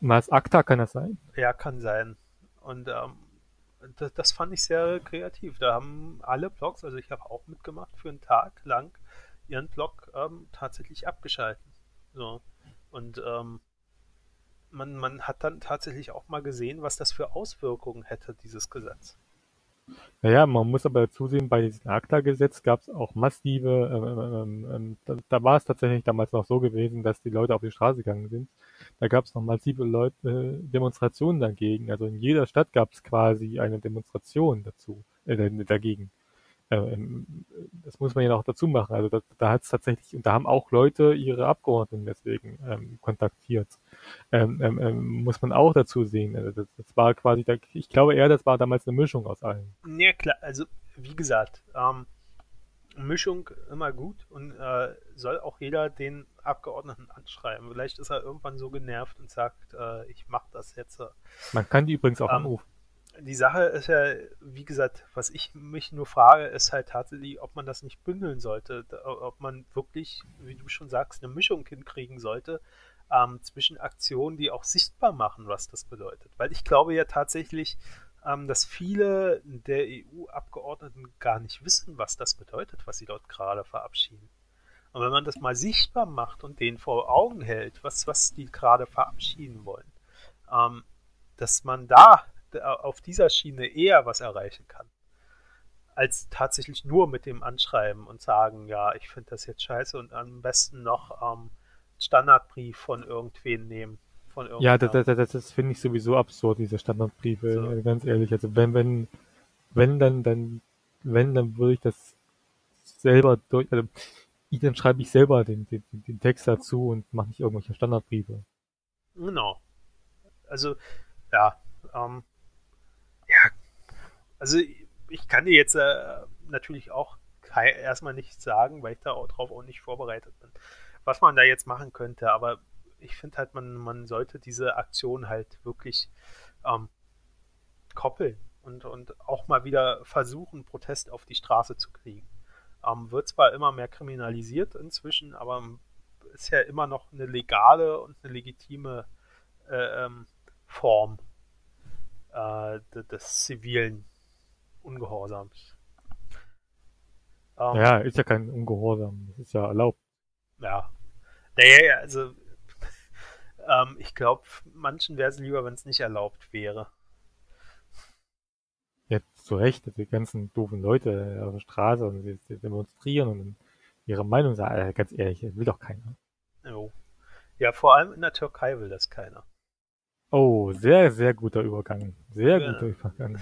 Mars ACTA kann das sein? Ja, kann sein. Und ähm, das, das, fand ich sehr kreativ. Da haben alle Blogs, also ich habe auch mitgemacht, für einen Tag lang ihren Blog ähm, tatsächlich abgeschalten. So. Und ähm, man, man hat dann tatsächlich auch mal gesehen, was das für Auswirkungen hätte, dieses Gesetz. Naja, man muss aber zusehen, bei diesem ACTA-Gesetz gab es auch massive, ähm, ähm, ähm, da, da, war es tatsächlich damals noch so gewesen, dass die Leute auf die Straße gegangen sind. Da gab es noch massive Leute, äh, Demonstrationen dagegen. Also in jeder Stadt gab es quasi eine Demonstration dazu, äh, dagegen. Ähm, das muss man ja noch dazu machen. Also da, da hat es tatsächlich, und da haben auch Leute ihre Abgeordneten deswegen ähm, kontaktiert. Ähm, ähm, ähm, muss man auch dazu sehen. Also das, das war quasi, da, ich glaube eher, das war damals eine Mischung aus allen. Ja klar, also wie gesagt, ähm, Mischung immer gut und äh, soll auch jeder den Abgeordneten anschreiben. Vielleicht ist er irgendwann so genervt und sagt, äh, ich mache das jetzt. Man kann die übrigens auch anrufen die Sache ist ja, wie gesagt, was ich mich nur frage, ist halt tatsächlich, ob man das nicht bündeln sollte, ob man wirklich, wie du schon sagst, eine Mischung hinkriegen sollte ähm, zwischen Aktionen, die auch sichtbar machen, was das bedeutet. Weil ich glaube ja tatsächlich, ähm, dass viele der EU-Abgeordneten gar nicht wissen, was das bedeutet, was sie dort gerade verabschieden. Und wenn man das mal sichtbar macht und denen vor Augen hält, was, was die gerade verabschieden wollen, ähm, dass man da auf dieser Schiene eher was erreichen kann, als tatsächlich nur mit dem Anschreiben und sagen, ja, ich finde das jetzt scheiße und am besten noch ähm, Standardbrief von irgendwen nehmen. Von ja, das, das, das, das finde ich sowieso absurd, diese Standardbriefe, so. ganz ehrlich. Also wenn, wenn, wenn dann, dann, wenn, dann würde ich das selber durch, also dann schreibe ich selber den, den, den Text dazu und mache nicht irgendwelche Standardbriefe. Genau. Also, ja, ähm, ja, also ich kann dir jetzt äh, natürlich auch erstmal nichts sagen, weil ich da auch drauf auch nicht vorbereitet bin, was man da jetzt machen könnte, aber ich finde halt, man, man sollte diese Aktion halt wirklich ähm, koppeln und, und auch mal wieder versuchen, Protest auf die Straße zu kriegen. Ähm, wird zwar immer mehr kriminalisiert inzwischen, aber ist ja immer noch eine legale und eine legitime äh, ähm, Form äh, des zivilen Ungehorsams. Ähm, ja, ist ja kein Ungehorsam, das ist ja erlaubt. Ja. Naja, also ähm, ich glaube, manchen wäre es lieber, wenn es nicht erlaubt wäre. Ja, zu Recht, die ganzen doofen Leute auf der Straße und sie, sie demonstrieren und ihre Meinung sagen, also ganz ehrlich, will doch keiner. Jo. Ja, vor allem in der Türkei will das keiner. Oh, sehr, sehr guter Übergang. Sehr ja. guter Übergang.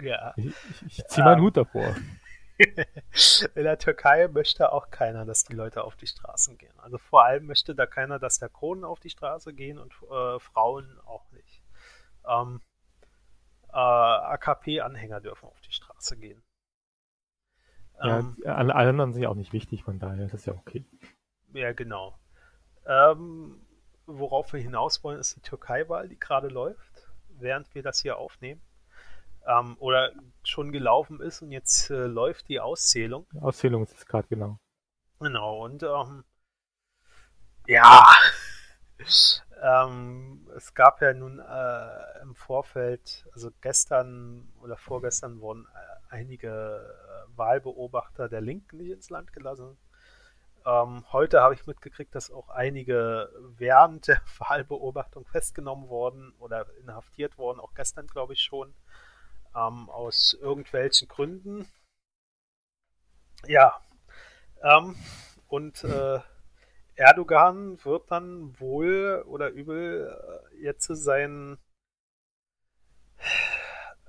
Ja. Ich, ich, ziehe meinen um, Hut davor. in der Türkei möchte auch keiner, dass die Leute auf die Straßen gehen. Also vor allem möchte da keiner, dass der Kronen auf die Straße gehen und äh, Frauen auch nicht. Ähm, äh, AKP-Anhänger dürfen auf die Straße gehen. Ja, ähm, alle anderen sind ja auch nicht wichtig, von daher ist das ja okay. Ja, genau. Ähm, worauf wir hinaus wollen, ist die Türkei-Wahl, die gerade läuft, während wir das hier aufnehmen. Ähm, oder schon gelaufen ist und jetzt äh, läuft die Auszählung. Auszählung ist es gerade, genau. Genau, und ähm, ja, ähm, es gab ja nun äh, im Vorfeld, also gestern oder vorgestern wurden äh, einige äh, Wahlbeobachter der Linken nicht ins Land gelassen. Ähm, heute habe ich mitgekriegt, dass auch einige während der Wahlbeobachtung festgenommen wurden oder inhaftiert wurden, auch gestern glaube ich schon, ähm, aus irgendwelchen Gründen. Ja, ähm, und äh, Erdogan wird dann wohl oder übel äh, jetzt sein,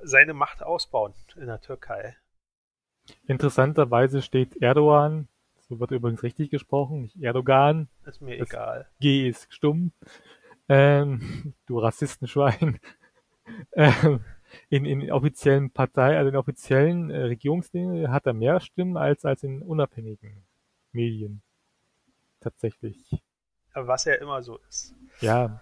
seine Macht ausbauen in der Türkei. Interessanterweise steht Erdogan, so wird übrigens richtig gesprochen, nicht Erdogan. Ist mir egal. G ist stumm. Ähm, du Rassistenschwein. ähm, in, in offiziellen Partei, also in offiziellen äh, Regierungslinien hat er mehr Stimmen als, als in unabhängigen Medien tatsächlich. Was ja immer so ist. Ja.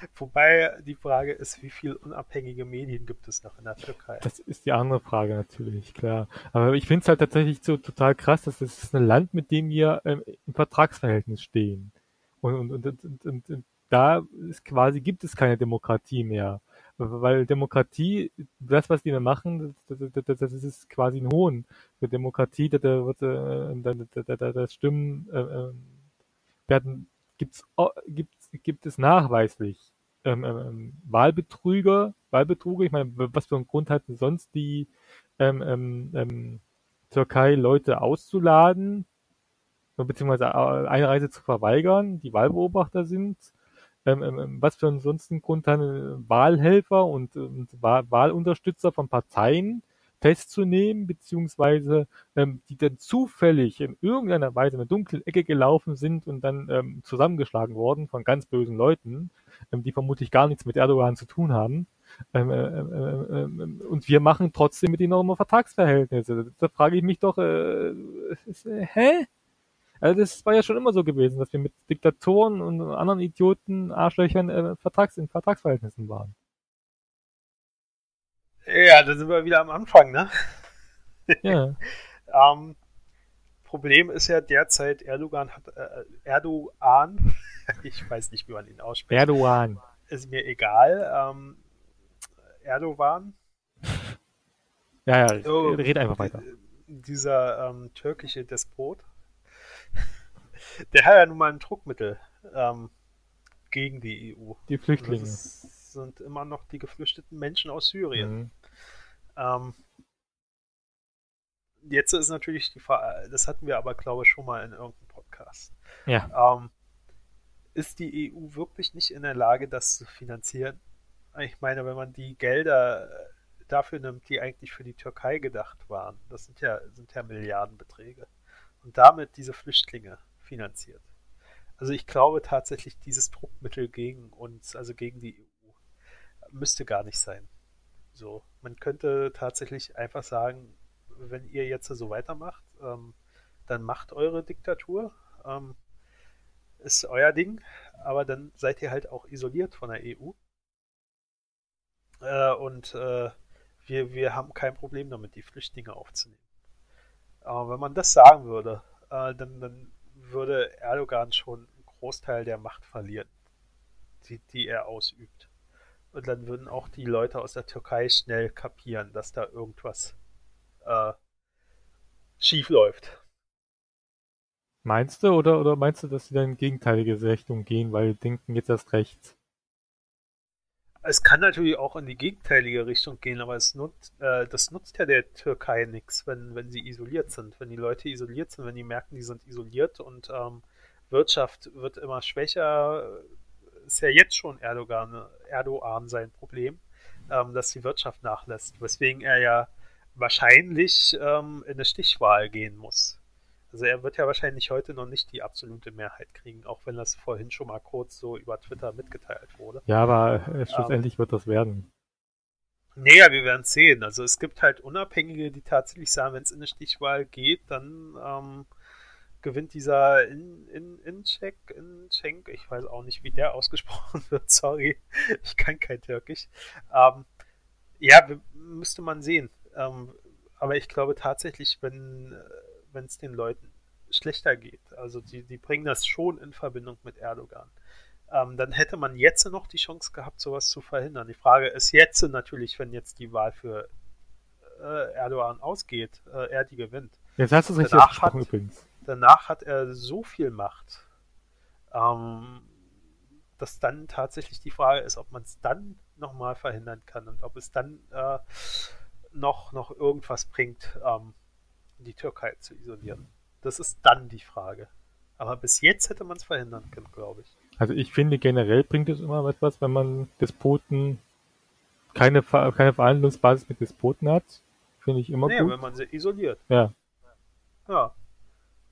Wobei die Frage ist, wie viele unabhängige Medien gibt es noch in der Türkei? Das ist die andere Frage natürlich, klar. Aber ich finde es halt tatsächlich so total krass, dass das ist ein Land, mit dem wir ähm, im Vertragsverhältnis stehen. Und, und, und, und, und, und da ist quasi gibt es keine Demokratie mehr. Weil Demokratie, das, was die da machen, das, das, das ist quasi ein Hohn. Für Demokratie, da, da äh, da, da, da, Stimmen äh, äh, werden, gibt's, gibt, gibt es nachweislich ähm, ähm, ähm, Wahlbetrüger, Wahlbetruge. Ich meine, was für einen Grund hatten sonst die ähm, ähm, ähm, Türkei Leute auszuladen, beziehungsweise äh, Einreise zu verweigern, die Wahlbeobachter sind ähm, ähm, ähm, was für ansonsten Grund haben, Wahlhelfer und, und Wahlunterstützer von Parteien festzunehmen, beziehungsweise ähm, die dann zufällig in irgendeiner Weise in eine dunkle Ecke gelaufen sind und dann ähm, zusammengeschlagen worden von ganz bösen Leuten, ähm, die vermutlich gar nichts mit Erdogan zu tun haben. Ähm, äh, äh, äh, und wir machen trotzdem mit ihnen noch immer Vertragsverhältnisse. Da frage ich mich doch, äh, äh, hä? Also das war ja schon immer so gewesen, dass wir mit Diktatoren und anderen Idioten, Arschlöchern äh, Vertrags in Vertragsverhältnissen waren. Ja, da sind wir wieder am Anfang, ne? Ja. ähm, Problem ist ja derzeit, Erdogan hat äh, Erdogan, ich weiß nicht, wie man ihn ausspricht. Erdogan. Ist mir egal. Ähm, Erdogan. Ja, ja, oh, red einfach weiter. Dieser ähm, türkische Despot, der hat ja nun mal ein Druckmittel ähm, gegen die EU. Die Flüchtlinge. Das sind immer noch die geflüchteten Menschen aus Syrien. Mhm. Ähm, jetzt ist natürlich die Frage, das hatten wir aber, glaube ich, schon mal in irgendeinem Podcast. Ja. Ähm, ist die EU wirklich nicht in der Lage, das zu finanzieren? Ich meine, wenn man die Gelder dafür nimmt, die eigentlich für die Türkei gedacht waren, das sind ja, sind ja Milliardenbeträge, und damit diese Flüchtlinge finanziert. Also ich glaube tatsächlich, dieses Druckmittel gegen uns, also gegen die EU, müsste gar nicht sein. So, man könnte tatsächlich einfach sagen, wenn ihr jetzt so weitermacht, ähm, dann macht eure Diktatur, ähm, ist euer Ding, aber dann seid ihr halt auch isoliert von der EU. Äh, und äh, wir, wir haben kein Problem damit, die Flüchtlinge aufzunehmen. Aber wenn man das sagen würde, äh, dann, dann würde Erdogan schon einen Großteil der Macht verlieren, die, die er ausübt. Und dann würden auch die Leute aus der Türkei schnell kapieren, dass da irgendwas äh, schief läuft. Meinst du oder, oder meinst du, dass sie dann in gegenteilige Richtung gehen, weil denken jetzt erst rechts? Es kann natürlich auch in die gegenteilige Richtung gehen, aber es nutzt, äh, das nutzt ja der Türkei nichts, wenn, wenn sie isoliert sind. Wenn die Leute isoliert sind, wenn die merken, die sind isoliert und ähm, Wirtschaft wird immer schwächer, ist ja jetzt schon Erdogan, Erdogan sein Problem, ähm, dass die Wirtschaft nachlässt, weswegen er ja wahrscheinlich ähm, in eine Stichwahl gehen muss. Also er wird ja wahrscheinlich heute noch nicht die absolute Mehrheit kriegen, auch wenn das vorhin schon mal kurz so über Twitter mitgeteilt wurde. Ja, aber äh, schlussendlich ähm, wird das werden. Naja, wir werden sehen. Also es gibt halt Unabhängige, die tatsächlich sagen, wenn es in eine Stichwahl geht, dann ähm, gewinnt dieser in, in, Incheck, Incheck, ich weiß auch nicht, wie der ausgesprochen wird, sorry, ich kann kein Türkisch. Ähm, ja, müsste man sehen. Ähm, aber ich glaube tatsächlich, wenn wenn es den Leuten schlechter geht, also die, die bringen das schon in Verbindung mit Erdogan, ähm, dann hätte man jetzt noch die Chance gehabt, sowas zu verhindern. Die Frage ist jetzt natürlich, wenn jetzt die Wahl für äh, Erdogan ausgeht, äh, er die gewinnt. Jetzt hast du es richtig hat, übrigens. Danach hat er so viel Macht, ähm, dass dann tatsächlich die Frage ist, ob man es dann nochmal verhindern kann und ob es dann äh, noch, noch irgendwas bringt, ähm, die Türkei zu isolieren. Das ist dann die Frage. Aber bis jetzt hätte man es verhindern können, glaube ich. Also ich finde generell bringt es immer etwas, wenn man Despoten keine, keine Verhandlungsbasis mit Despoten hat. Finde ich immer nee, gut. wenn man sie isoliert. Ja. Ja.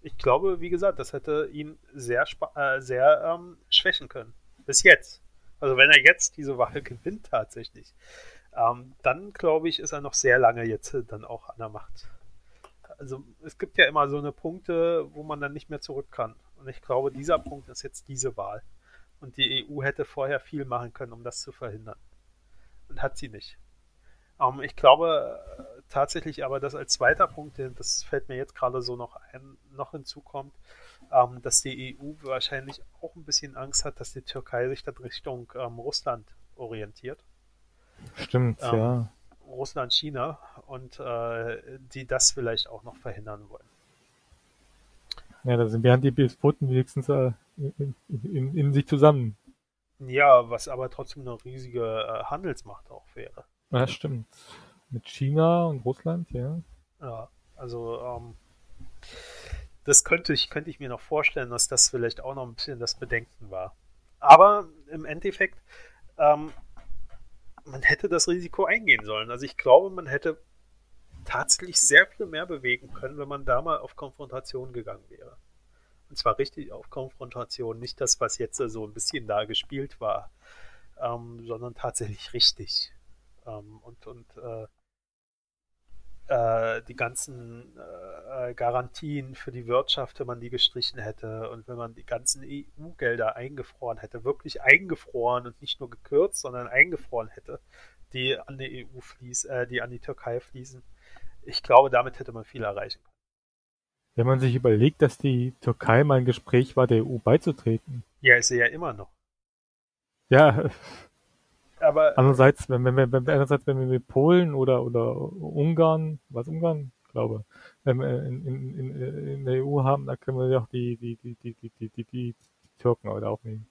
Ich glaube, wie gesagt, das hätte ihn sehr, äh, sehr ähm, schwächen können. Bis jetzt. Also wenn er jetzt diese Wahl gewinnt tatsächlich, ähm, dann glaube ich, ist er noch sehr lange jetzt dann auch an der Macht also es gibt ja immer so eine Punkte, wo man dann nicht mehr zurück kann. Und ich glaube, dieser Punkt ist jetzt diese Wahl. Und die EU hätte vorher viel machen können, um das zu verhindern. Und hat sie nicht. Ähm, ich glaube äh, tatsächlich aber, dass als zweiter Punkt, das fällt mir jetzt gerade so noch ein, noch hinzukommt, ähm, dass die EU wahrscheinlich auch ein bisschen Angst hat, dass die Türkei sich dann Richtung ähm, Russland orientiert. Stimmt, ähm, ja. Russland, China und äh, die das vielleicht auch noch verhindern wollen. Ja, da sind wären die Despoten wenigstens äh, in, in, in, sich zusammen. Ja, was aber trotzdem eine riesige äh, Handelsmacht auch wäre. Ja, stimmt. Mit China und Russland, ja. Ja, also ähm, das könnte ich, könnte ich mir noch vorstellen, dass das vielleicht auch noch ein bisschen das Bedenken war. Aber im Endeffekt ähm, man hätte das Risiko eingehen sollen. Also ich glaube, man hätte tatsächlich sehr viel mehr bewegen können, wenn man da mal auf Konfrontation gegangen wäre. Und zwar richtig auf Konfrontation, nicht das, was jetzt so ein bisschen da gespielt war, ähm, sondern tatsächlich richtig. Ähm, und und äh, äh, die ganzen äh, Garantien für die Wirtschaft, wenn man die gestrichen hätte und wenn man die ganzen EU-Gelder eingefroren hätte, wirklich eingefroren und nicht nur gekürzt, sondern eingefroren hätte, die an die EU fließen, äh, die an die Türkei fließen. Ich glaube, damit hätte man viel erreichen können. Wenn man sich überlegt, dass die Türkei mal ein Gespräch war, der EU beizutreten. Ja, ist sie ja immer noch. Ja, Aber Andererseits, wenn, wenn, wenn, wenn, einerseits, wenn wir mit Polen oder, oder Ungarn, was Ungarn, glaube, wenn wir in, in, in, in der EU haben, da können wir ja auch die, die, die, die, die, die, die, die Türken heute aufnehmen.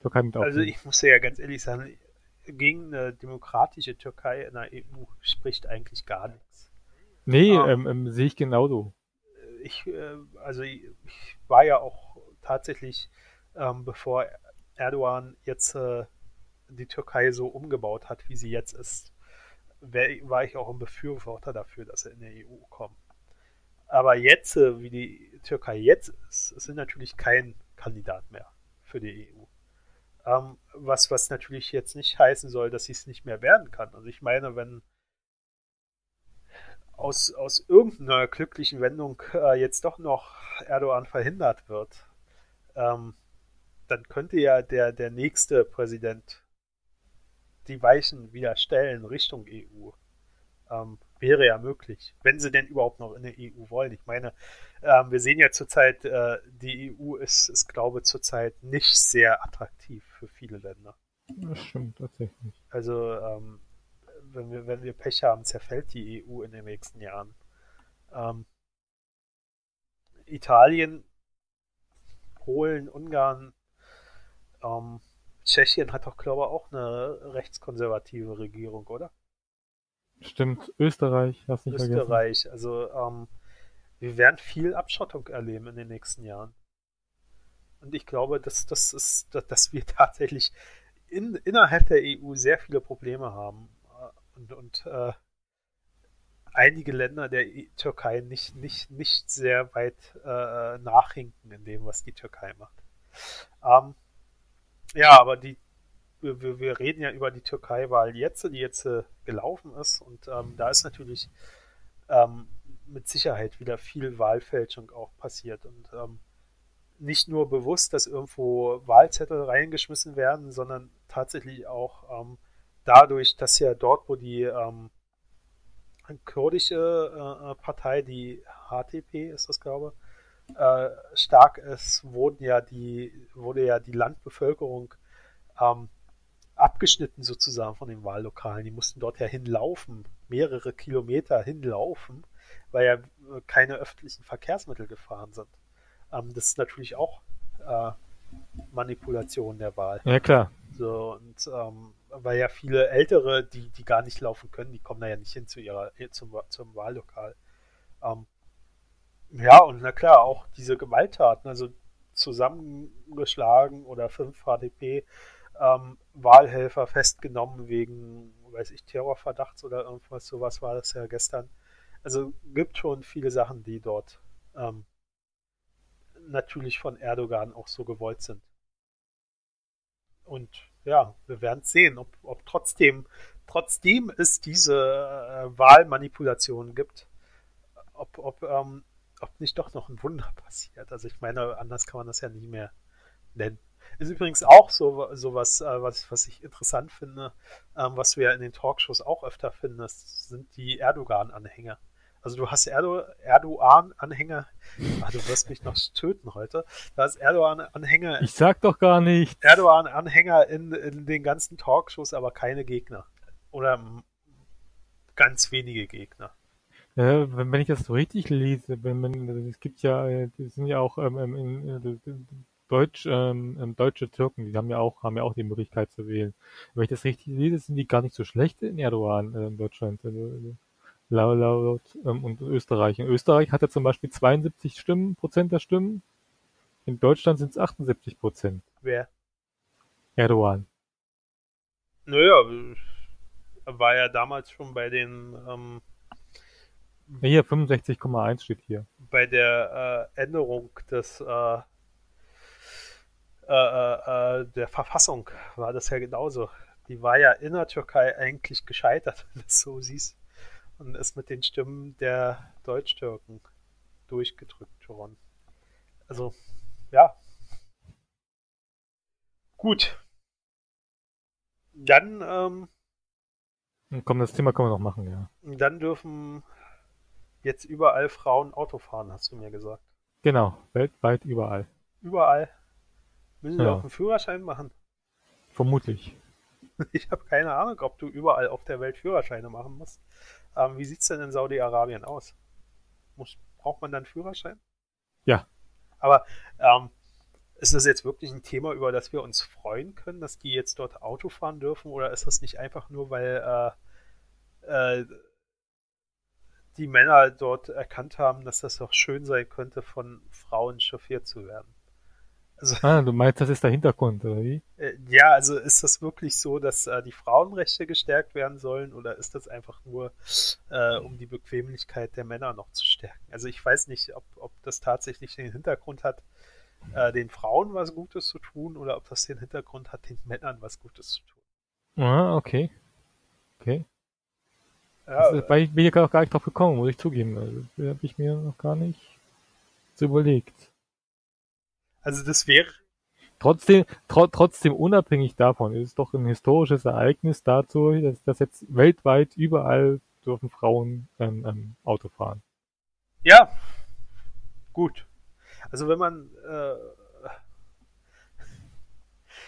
Türkei mit aufnehmen. Also ich muss ja ganz ehrlich sagen, gegen eine demokratische Türkei in der EU spricht eigentlich gar nichts. Nee, ähm, ähm, sehe ich genauso. Ich, äh, also ich, ich, war ja auch tatsächlich, ähm, bevor Erdogan jetzt äh, die Türkei so umgebaut hat, wie sie jetzt ist, wär, war ich auch ein Befürworter dafür, dass er in der EU kommt. Aber jetzt, äh, wie die Türkei jetzt ist, sind natürlich kein Kandidat mehr für die EU. Ähm, was, was natürlich jetzt nicht heißen soll, dass sie es nicht mehr werden kann. Also ich meine, wenn aus, aus irgendeiner glücklichen Wendung äh, jetzt doch noch Erdogan verhindert wird, ähm, dann könnte ja der, der nächste Präsident die Weichen wieder stellen Richtung EU. Ähm, wäre ja möglich, wenn sie denn überhaupt noch in der EU wollen. Ich meine, ähm, wir sehen ja zurzeit, äh, die EU ist, ist, glaube ich, zurzeit nicht sehr attraktiv für viele Länder. Das stimmt tatsächlich. Also, ähm, wenn, wir, wenn wir Pech haben, zerfällt die EU in den nächsten Jahren. Ähm, Italien, Polen, Ungarn, ähm, Tschechien hat doch, glaube ich, auch eine rechtskonservative Regierung, oder? Stimmt, Österreich, hast nicht Österreich, vergessen. also ähm, wir werden viel Abschottung erleben in den nächsten Jahren. Und ich glaube, dass, das ist, dass wir tatsächlich in, innerhalb der EU sehr viele Probleme haben. Äh, und, und äh, einige Länder der Türkei nicht, nicht, nicht sehr weit äh, nachhinken in dem, was die Türkei macht. Ähm, ja, aber die, wir, wir reden ja über die Türkei-Wahl jetzt, die jetzt äh, gelaufen ist. Und ähm, da ist natürlich ähm, mit Sicherheit wieder viel Wahlfälschung auch passiert. Und ähm, nicht nur bewusst, dass irgendwo Wahlzettel reingeschmissen werden, sondern tatsächlich auch ähm, dadurch, dass ja dort, wo die ähm, kurdische äh, äh Partei, die HTP ist das, glaube ich, äh, stark ist, wurden ja die, wurde ja die Landbevölkerung ähm, abgeschnitten sozusagen von den Wahllokalen. Die mussten dort ja hinlaufen, mehrere Kilometer hinlaufen, weil ja äh, keine öffentlichen Verkehrsmittel gefahren sind. Ähm, das ist natürlich auch äh, Manipulation der Wahl. Ja, klar. So, und ähm, weil ja viele Ältere, die, die gar nicht laufen können, die kommen da ja nicht hin zu ihrer, zum, zum Wahllokal. Ähm, ja, und na klar, auch diese Gewalttaten, also zusammengeschlagen oder fünf HDP ähm, Wahlhelfer festgenommen wegen, weiß ich, Terrorverdachts oder irgendwas, sowas war das ja gestern. Also gibt schon viele Sachen, die dort ähm, natürlich von Erdogan auch so gewollt sind. Und ja, wir werden sehen, ob, ob trotzdem, trotzdem es diese äh, Wahlmanipulationen gibt, ob, ob ähm, ob nicht doch noch ein Wunder passiert. Also ich meine, anders kann man das ja nie mehr nennen. Ist übrigens auch so sowas, äh, was, was ich interessant finde, ähm, was wir in den Talkshows auch öfter finden, das sind die Erdogan-Anhänger. Also du hast Erdo Erdogan-Anhänger, ah, du wirst mich noch töten heute. Du hast Erdogan-Anhänger. Ich sag doch gar nicht. Erdogan-Anhänger in, in den ganzen Talkshows, aber keine Gegner. Oder ganz wenige Gegner. Ja, wenn, wenn ich das so richtig lese, wenn man, also es gibt ja, es sind ja auch ähm, ähm in, in, in Deutsch, ähm, ähm, deutsche Türken, die haben ja auch, haben ja auch die Möglichkeit zu wählen. Wenn ich das richtig lese, sind die gar nicht so schlecht in Erdogan äh, in Deutschland. Also, laut, laut ähm, und Österreich. In Österreich hat er zum Beispiel 72 Stimmen, Prozent der Stimmen. In Deutschland sind es 78 Prozent. Wer? Erdogan. Naja, war ja damals schon bei den ähm, hier, 65,1 steht hier. Bei der äh, Änderung des äh, äh, äh, äh, der Verfassung war das ja genauso. Die war ja in der Türkei eigentlich gescheitert, wenn du es so siehst. Und ist mit den Stimmen der Deutsch-Türken durchgedrückt worden. Also, ja. Gut. Dann, ähm, Komm, das Thema können wir noch machen, ja. Dann dürfen jetzt überall Frauen Auto fahren, hast du mir gesagt. Genau, weltweit überall. Überall. Müssen wir ja. auch einen Führerschein machen? Vermutlich. Ich habe keine Ahnung, ob du überall auf der Welt Führerscheine machen musst. Ähm, wie sieht's denn in Saudi-Arabien aus? Muss, braucht man dann Führerschein? Ja. Aber ähm, ist das jetzt wirklich ein Thema, über das wir uns freuen können, dass die jetzt dort Auto fahren dürfen? Oder ist das nicht einfach nur, weil äh, äh, die Männer dort erkannt haben, dass das doch schön sein könnte, von Frauen chauffiert zu werden? Also, ah, du meinst, das ist der Hintergrund, oder wie? Äh, ja, also ist das wirklich so, dass äh, die Frauenrechte gestärkt werden sollen oder ist das einfach nur, äh, um die Bequemlichkeit der Männer noch zu stärken? Also ich weiß nicht, ob, ob das tatsächlich den Hintergrund hat, äh, den Frauen was Gutes zu tun oder ob das den Hintergrund hat, den Männern was Gutes zu tun. Ah, okay. Okay. Ja, das, weil ich bin ja gar nicht drauf gekommen, muss ich zugeben. Also, das habe ich mir noch gar nicht so überlegt. Also das wäre. Trotzdem, tro trotzdem unabhängig davon ist es doch ein historisches Ereignis dazu, dass, dass jetzt weltweit überall dürfen Frauen ähm, ähm, Auto fahren. Ja, gut. Also wenn man äh,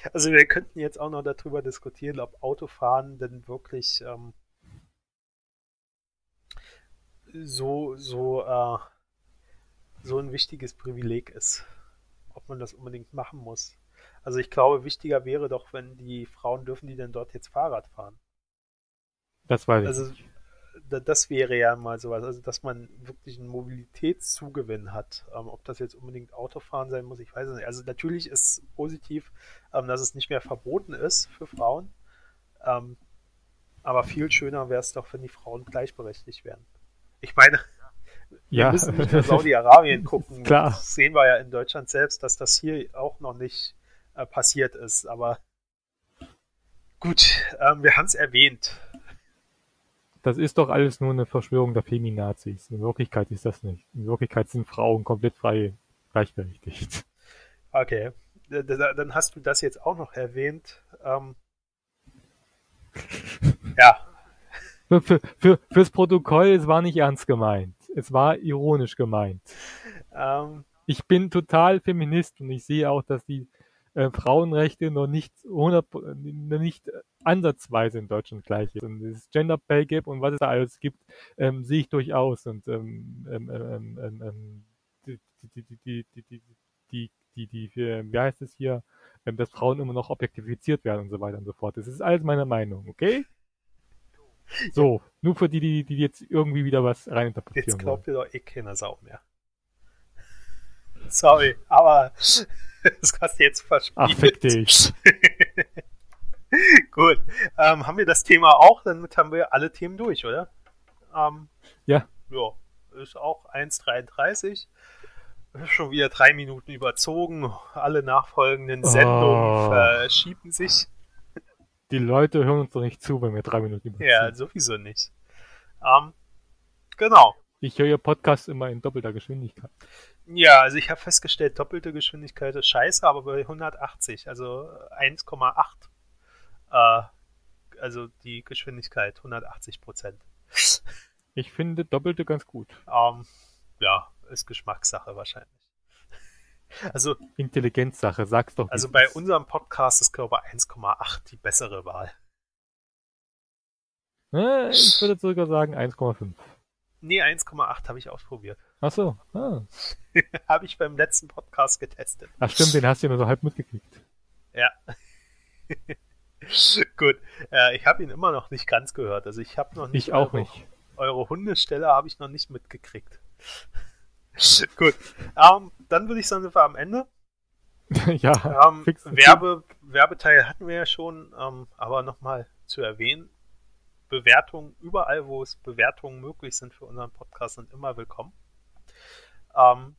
also wir könnten jetzt auch noch darüber diskutieren, ob Autofahren denn wirklich ähm, so so äh, so ein wichtiges Privileg ist ob man das unbedingt machen muss. Also ich glaube, wichtiger wäre doch, wenn die Frauen dürfen, die denn dort jetzt Fahrrad fahren. Das weiß ich. Also das wäre ja mal sowas, also dass man wirklich einen Mobilitätszugewinn hat. Ähm, ob das jetzt unbedingt Autofahren sein muss, ich weiß es nicht. Also natürlich ist positiv, ähm, dass es nicht mehr verboten ist für Frauen. Ähm, aber viel schöner wäre es doch, wenn die Frauen gleichberechtigt wären. Ich meine, ja. Wir müssen nicht nach Saudi-Arabien gucken. Klar. Das sehen wir ja in Deutschland selbst, dass das hier auch noch nicht äh, passiert ist. Aber gut, ähm, wir haben es erwähnt. Das ist doch alles nur eine Verschwörung der Feminazis. In Wirklichkeit ist das nicht. In Wirklichkeit sind Frauen komplett frei gleichberechtigt. Okay, dann hast du das jetzt auch noch erwähnt. Ähm, ja für, für, für, fürs Protokoll, es war nicht ernst gemeint. Es war ironisch gemeint. Ähm, ich bin total Feminist und ich sehe auch, dass die äh, Frauenrechte noch nicht, 100, noch nicht ansatzweise in Deutschland gleich sind. Das Gender Pay Gap und was es da alles gibt, ähm, sehe ich durchaus. Und ähm, ähm, die, die, die, die, die, wie heißt es hier, dass Frauen immer noch objektifiziert werden und so weiter und so fort. Das ist alles meine Meinung, okay? So, nur für die, die, die jetzt irgendwie wieder was reininterpretieren Jetzt glaubt ihr doch eh keiner Sau mehr. Sorry, aber das hast du jetzt verspielt. Ach, fick dich. Gut, ähm, haben wir das Thema auch? Damit haben wir alle Themen durch, oder? Ähm, ja. Ja, ist auch 1,33. Schon wieder drei Minuten überzogen. Alle nachfolgenden Sendungen oh. verschieben sich. Die Leute hören uns doch nicht zu, wenn wir drei Minuten überziehen. Ja, sowieso nicht. Ähm, genau. Ich höre ja Podcast immer in doppelter Geschwindigkeit. Ja, also ich habe festgestellt, doppelte Geschwindigkeit ist scheiße, aber bei 180, also 1,8. Äh, also die Geschwindigkeit 180 Prozent. Ich finde doppelte ganz gut. Ähm, ja, ist Geschmackssache wahrscheinlich. Also Intelligenzsache, sag's doch. Also bei unserem Podcast ist glaube ich 1,8 die bessere Wahl. Ich würde sogar sagen 1,5. Nee, 1,8 habe ich ausprobiert. Ach so. Ah. habe ich beim letzten Podcast getestet. Ach stimmt, den hast du ja nur so halb mitgekriegt. Ja. Gut. Äh, ich habe ihn immer noch nicht ganz gehört. Also ich habe noch nicht. Ich auch eure, nicht. Eure Hundestelle habe ich noch nicht mitgekriegt. Gut. Ähm, dann würde ich sagen, sind wir am Ende. ja. Ähm, Werbe, Werbeteil hatten wir ja schon, ähm, aber nochmal zu erwähnen. Bewertungen, überall, wo es Bewertungen möglich sind für unseren Podcast, sind immer willkommen. Ähm,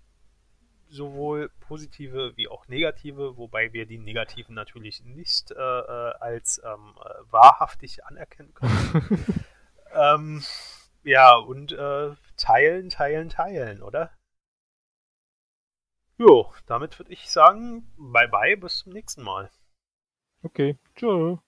sowohl positive wie auch negative, wobei wir die negativen natürlich nicht äh, äh als ähm, äh, wahrhaftig anerkennen können. ähm, ja, und äh, teilen, teilen, teilen, oder? Jo, damit würde ich sagen, bye bye, bis zum nächsten Mal. Okay, tschüss.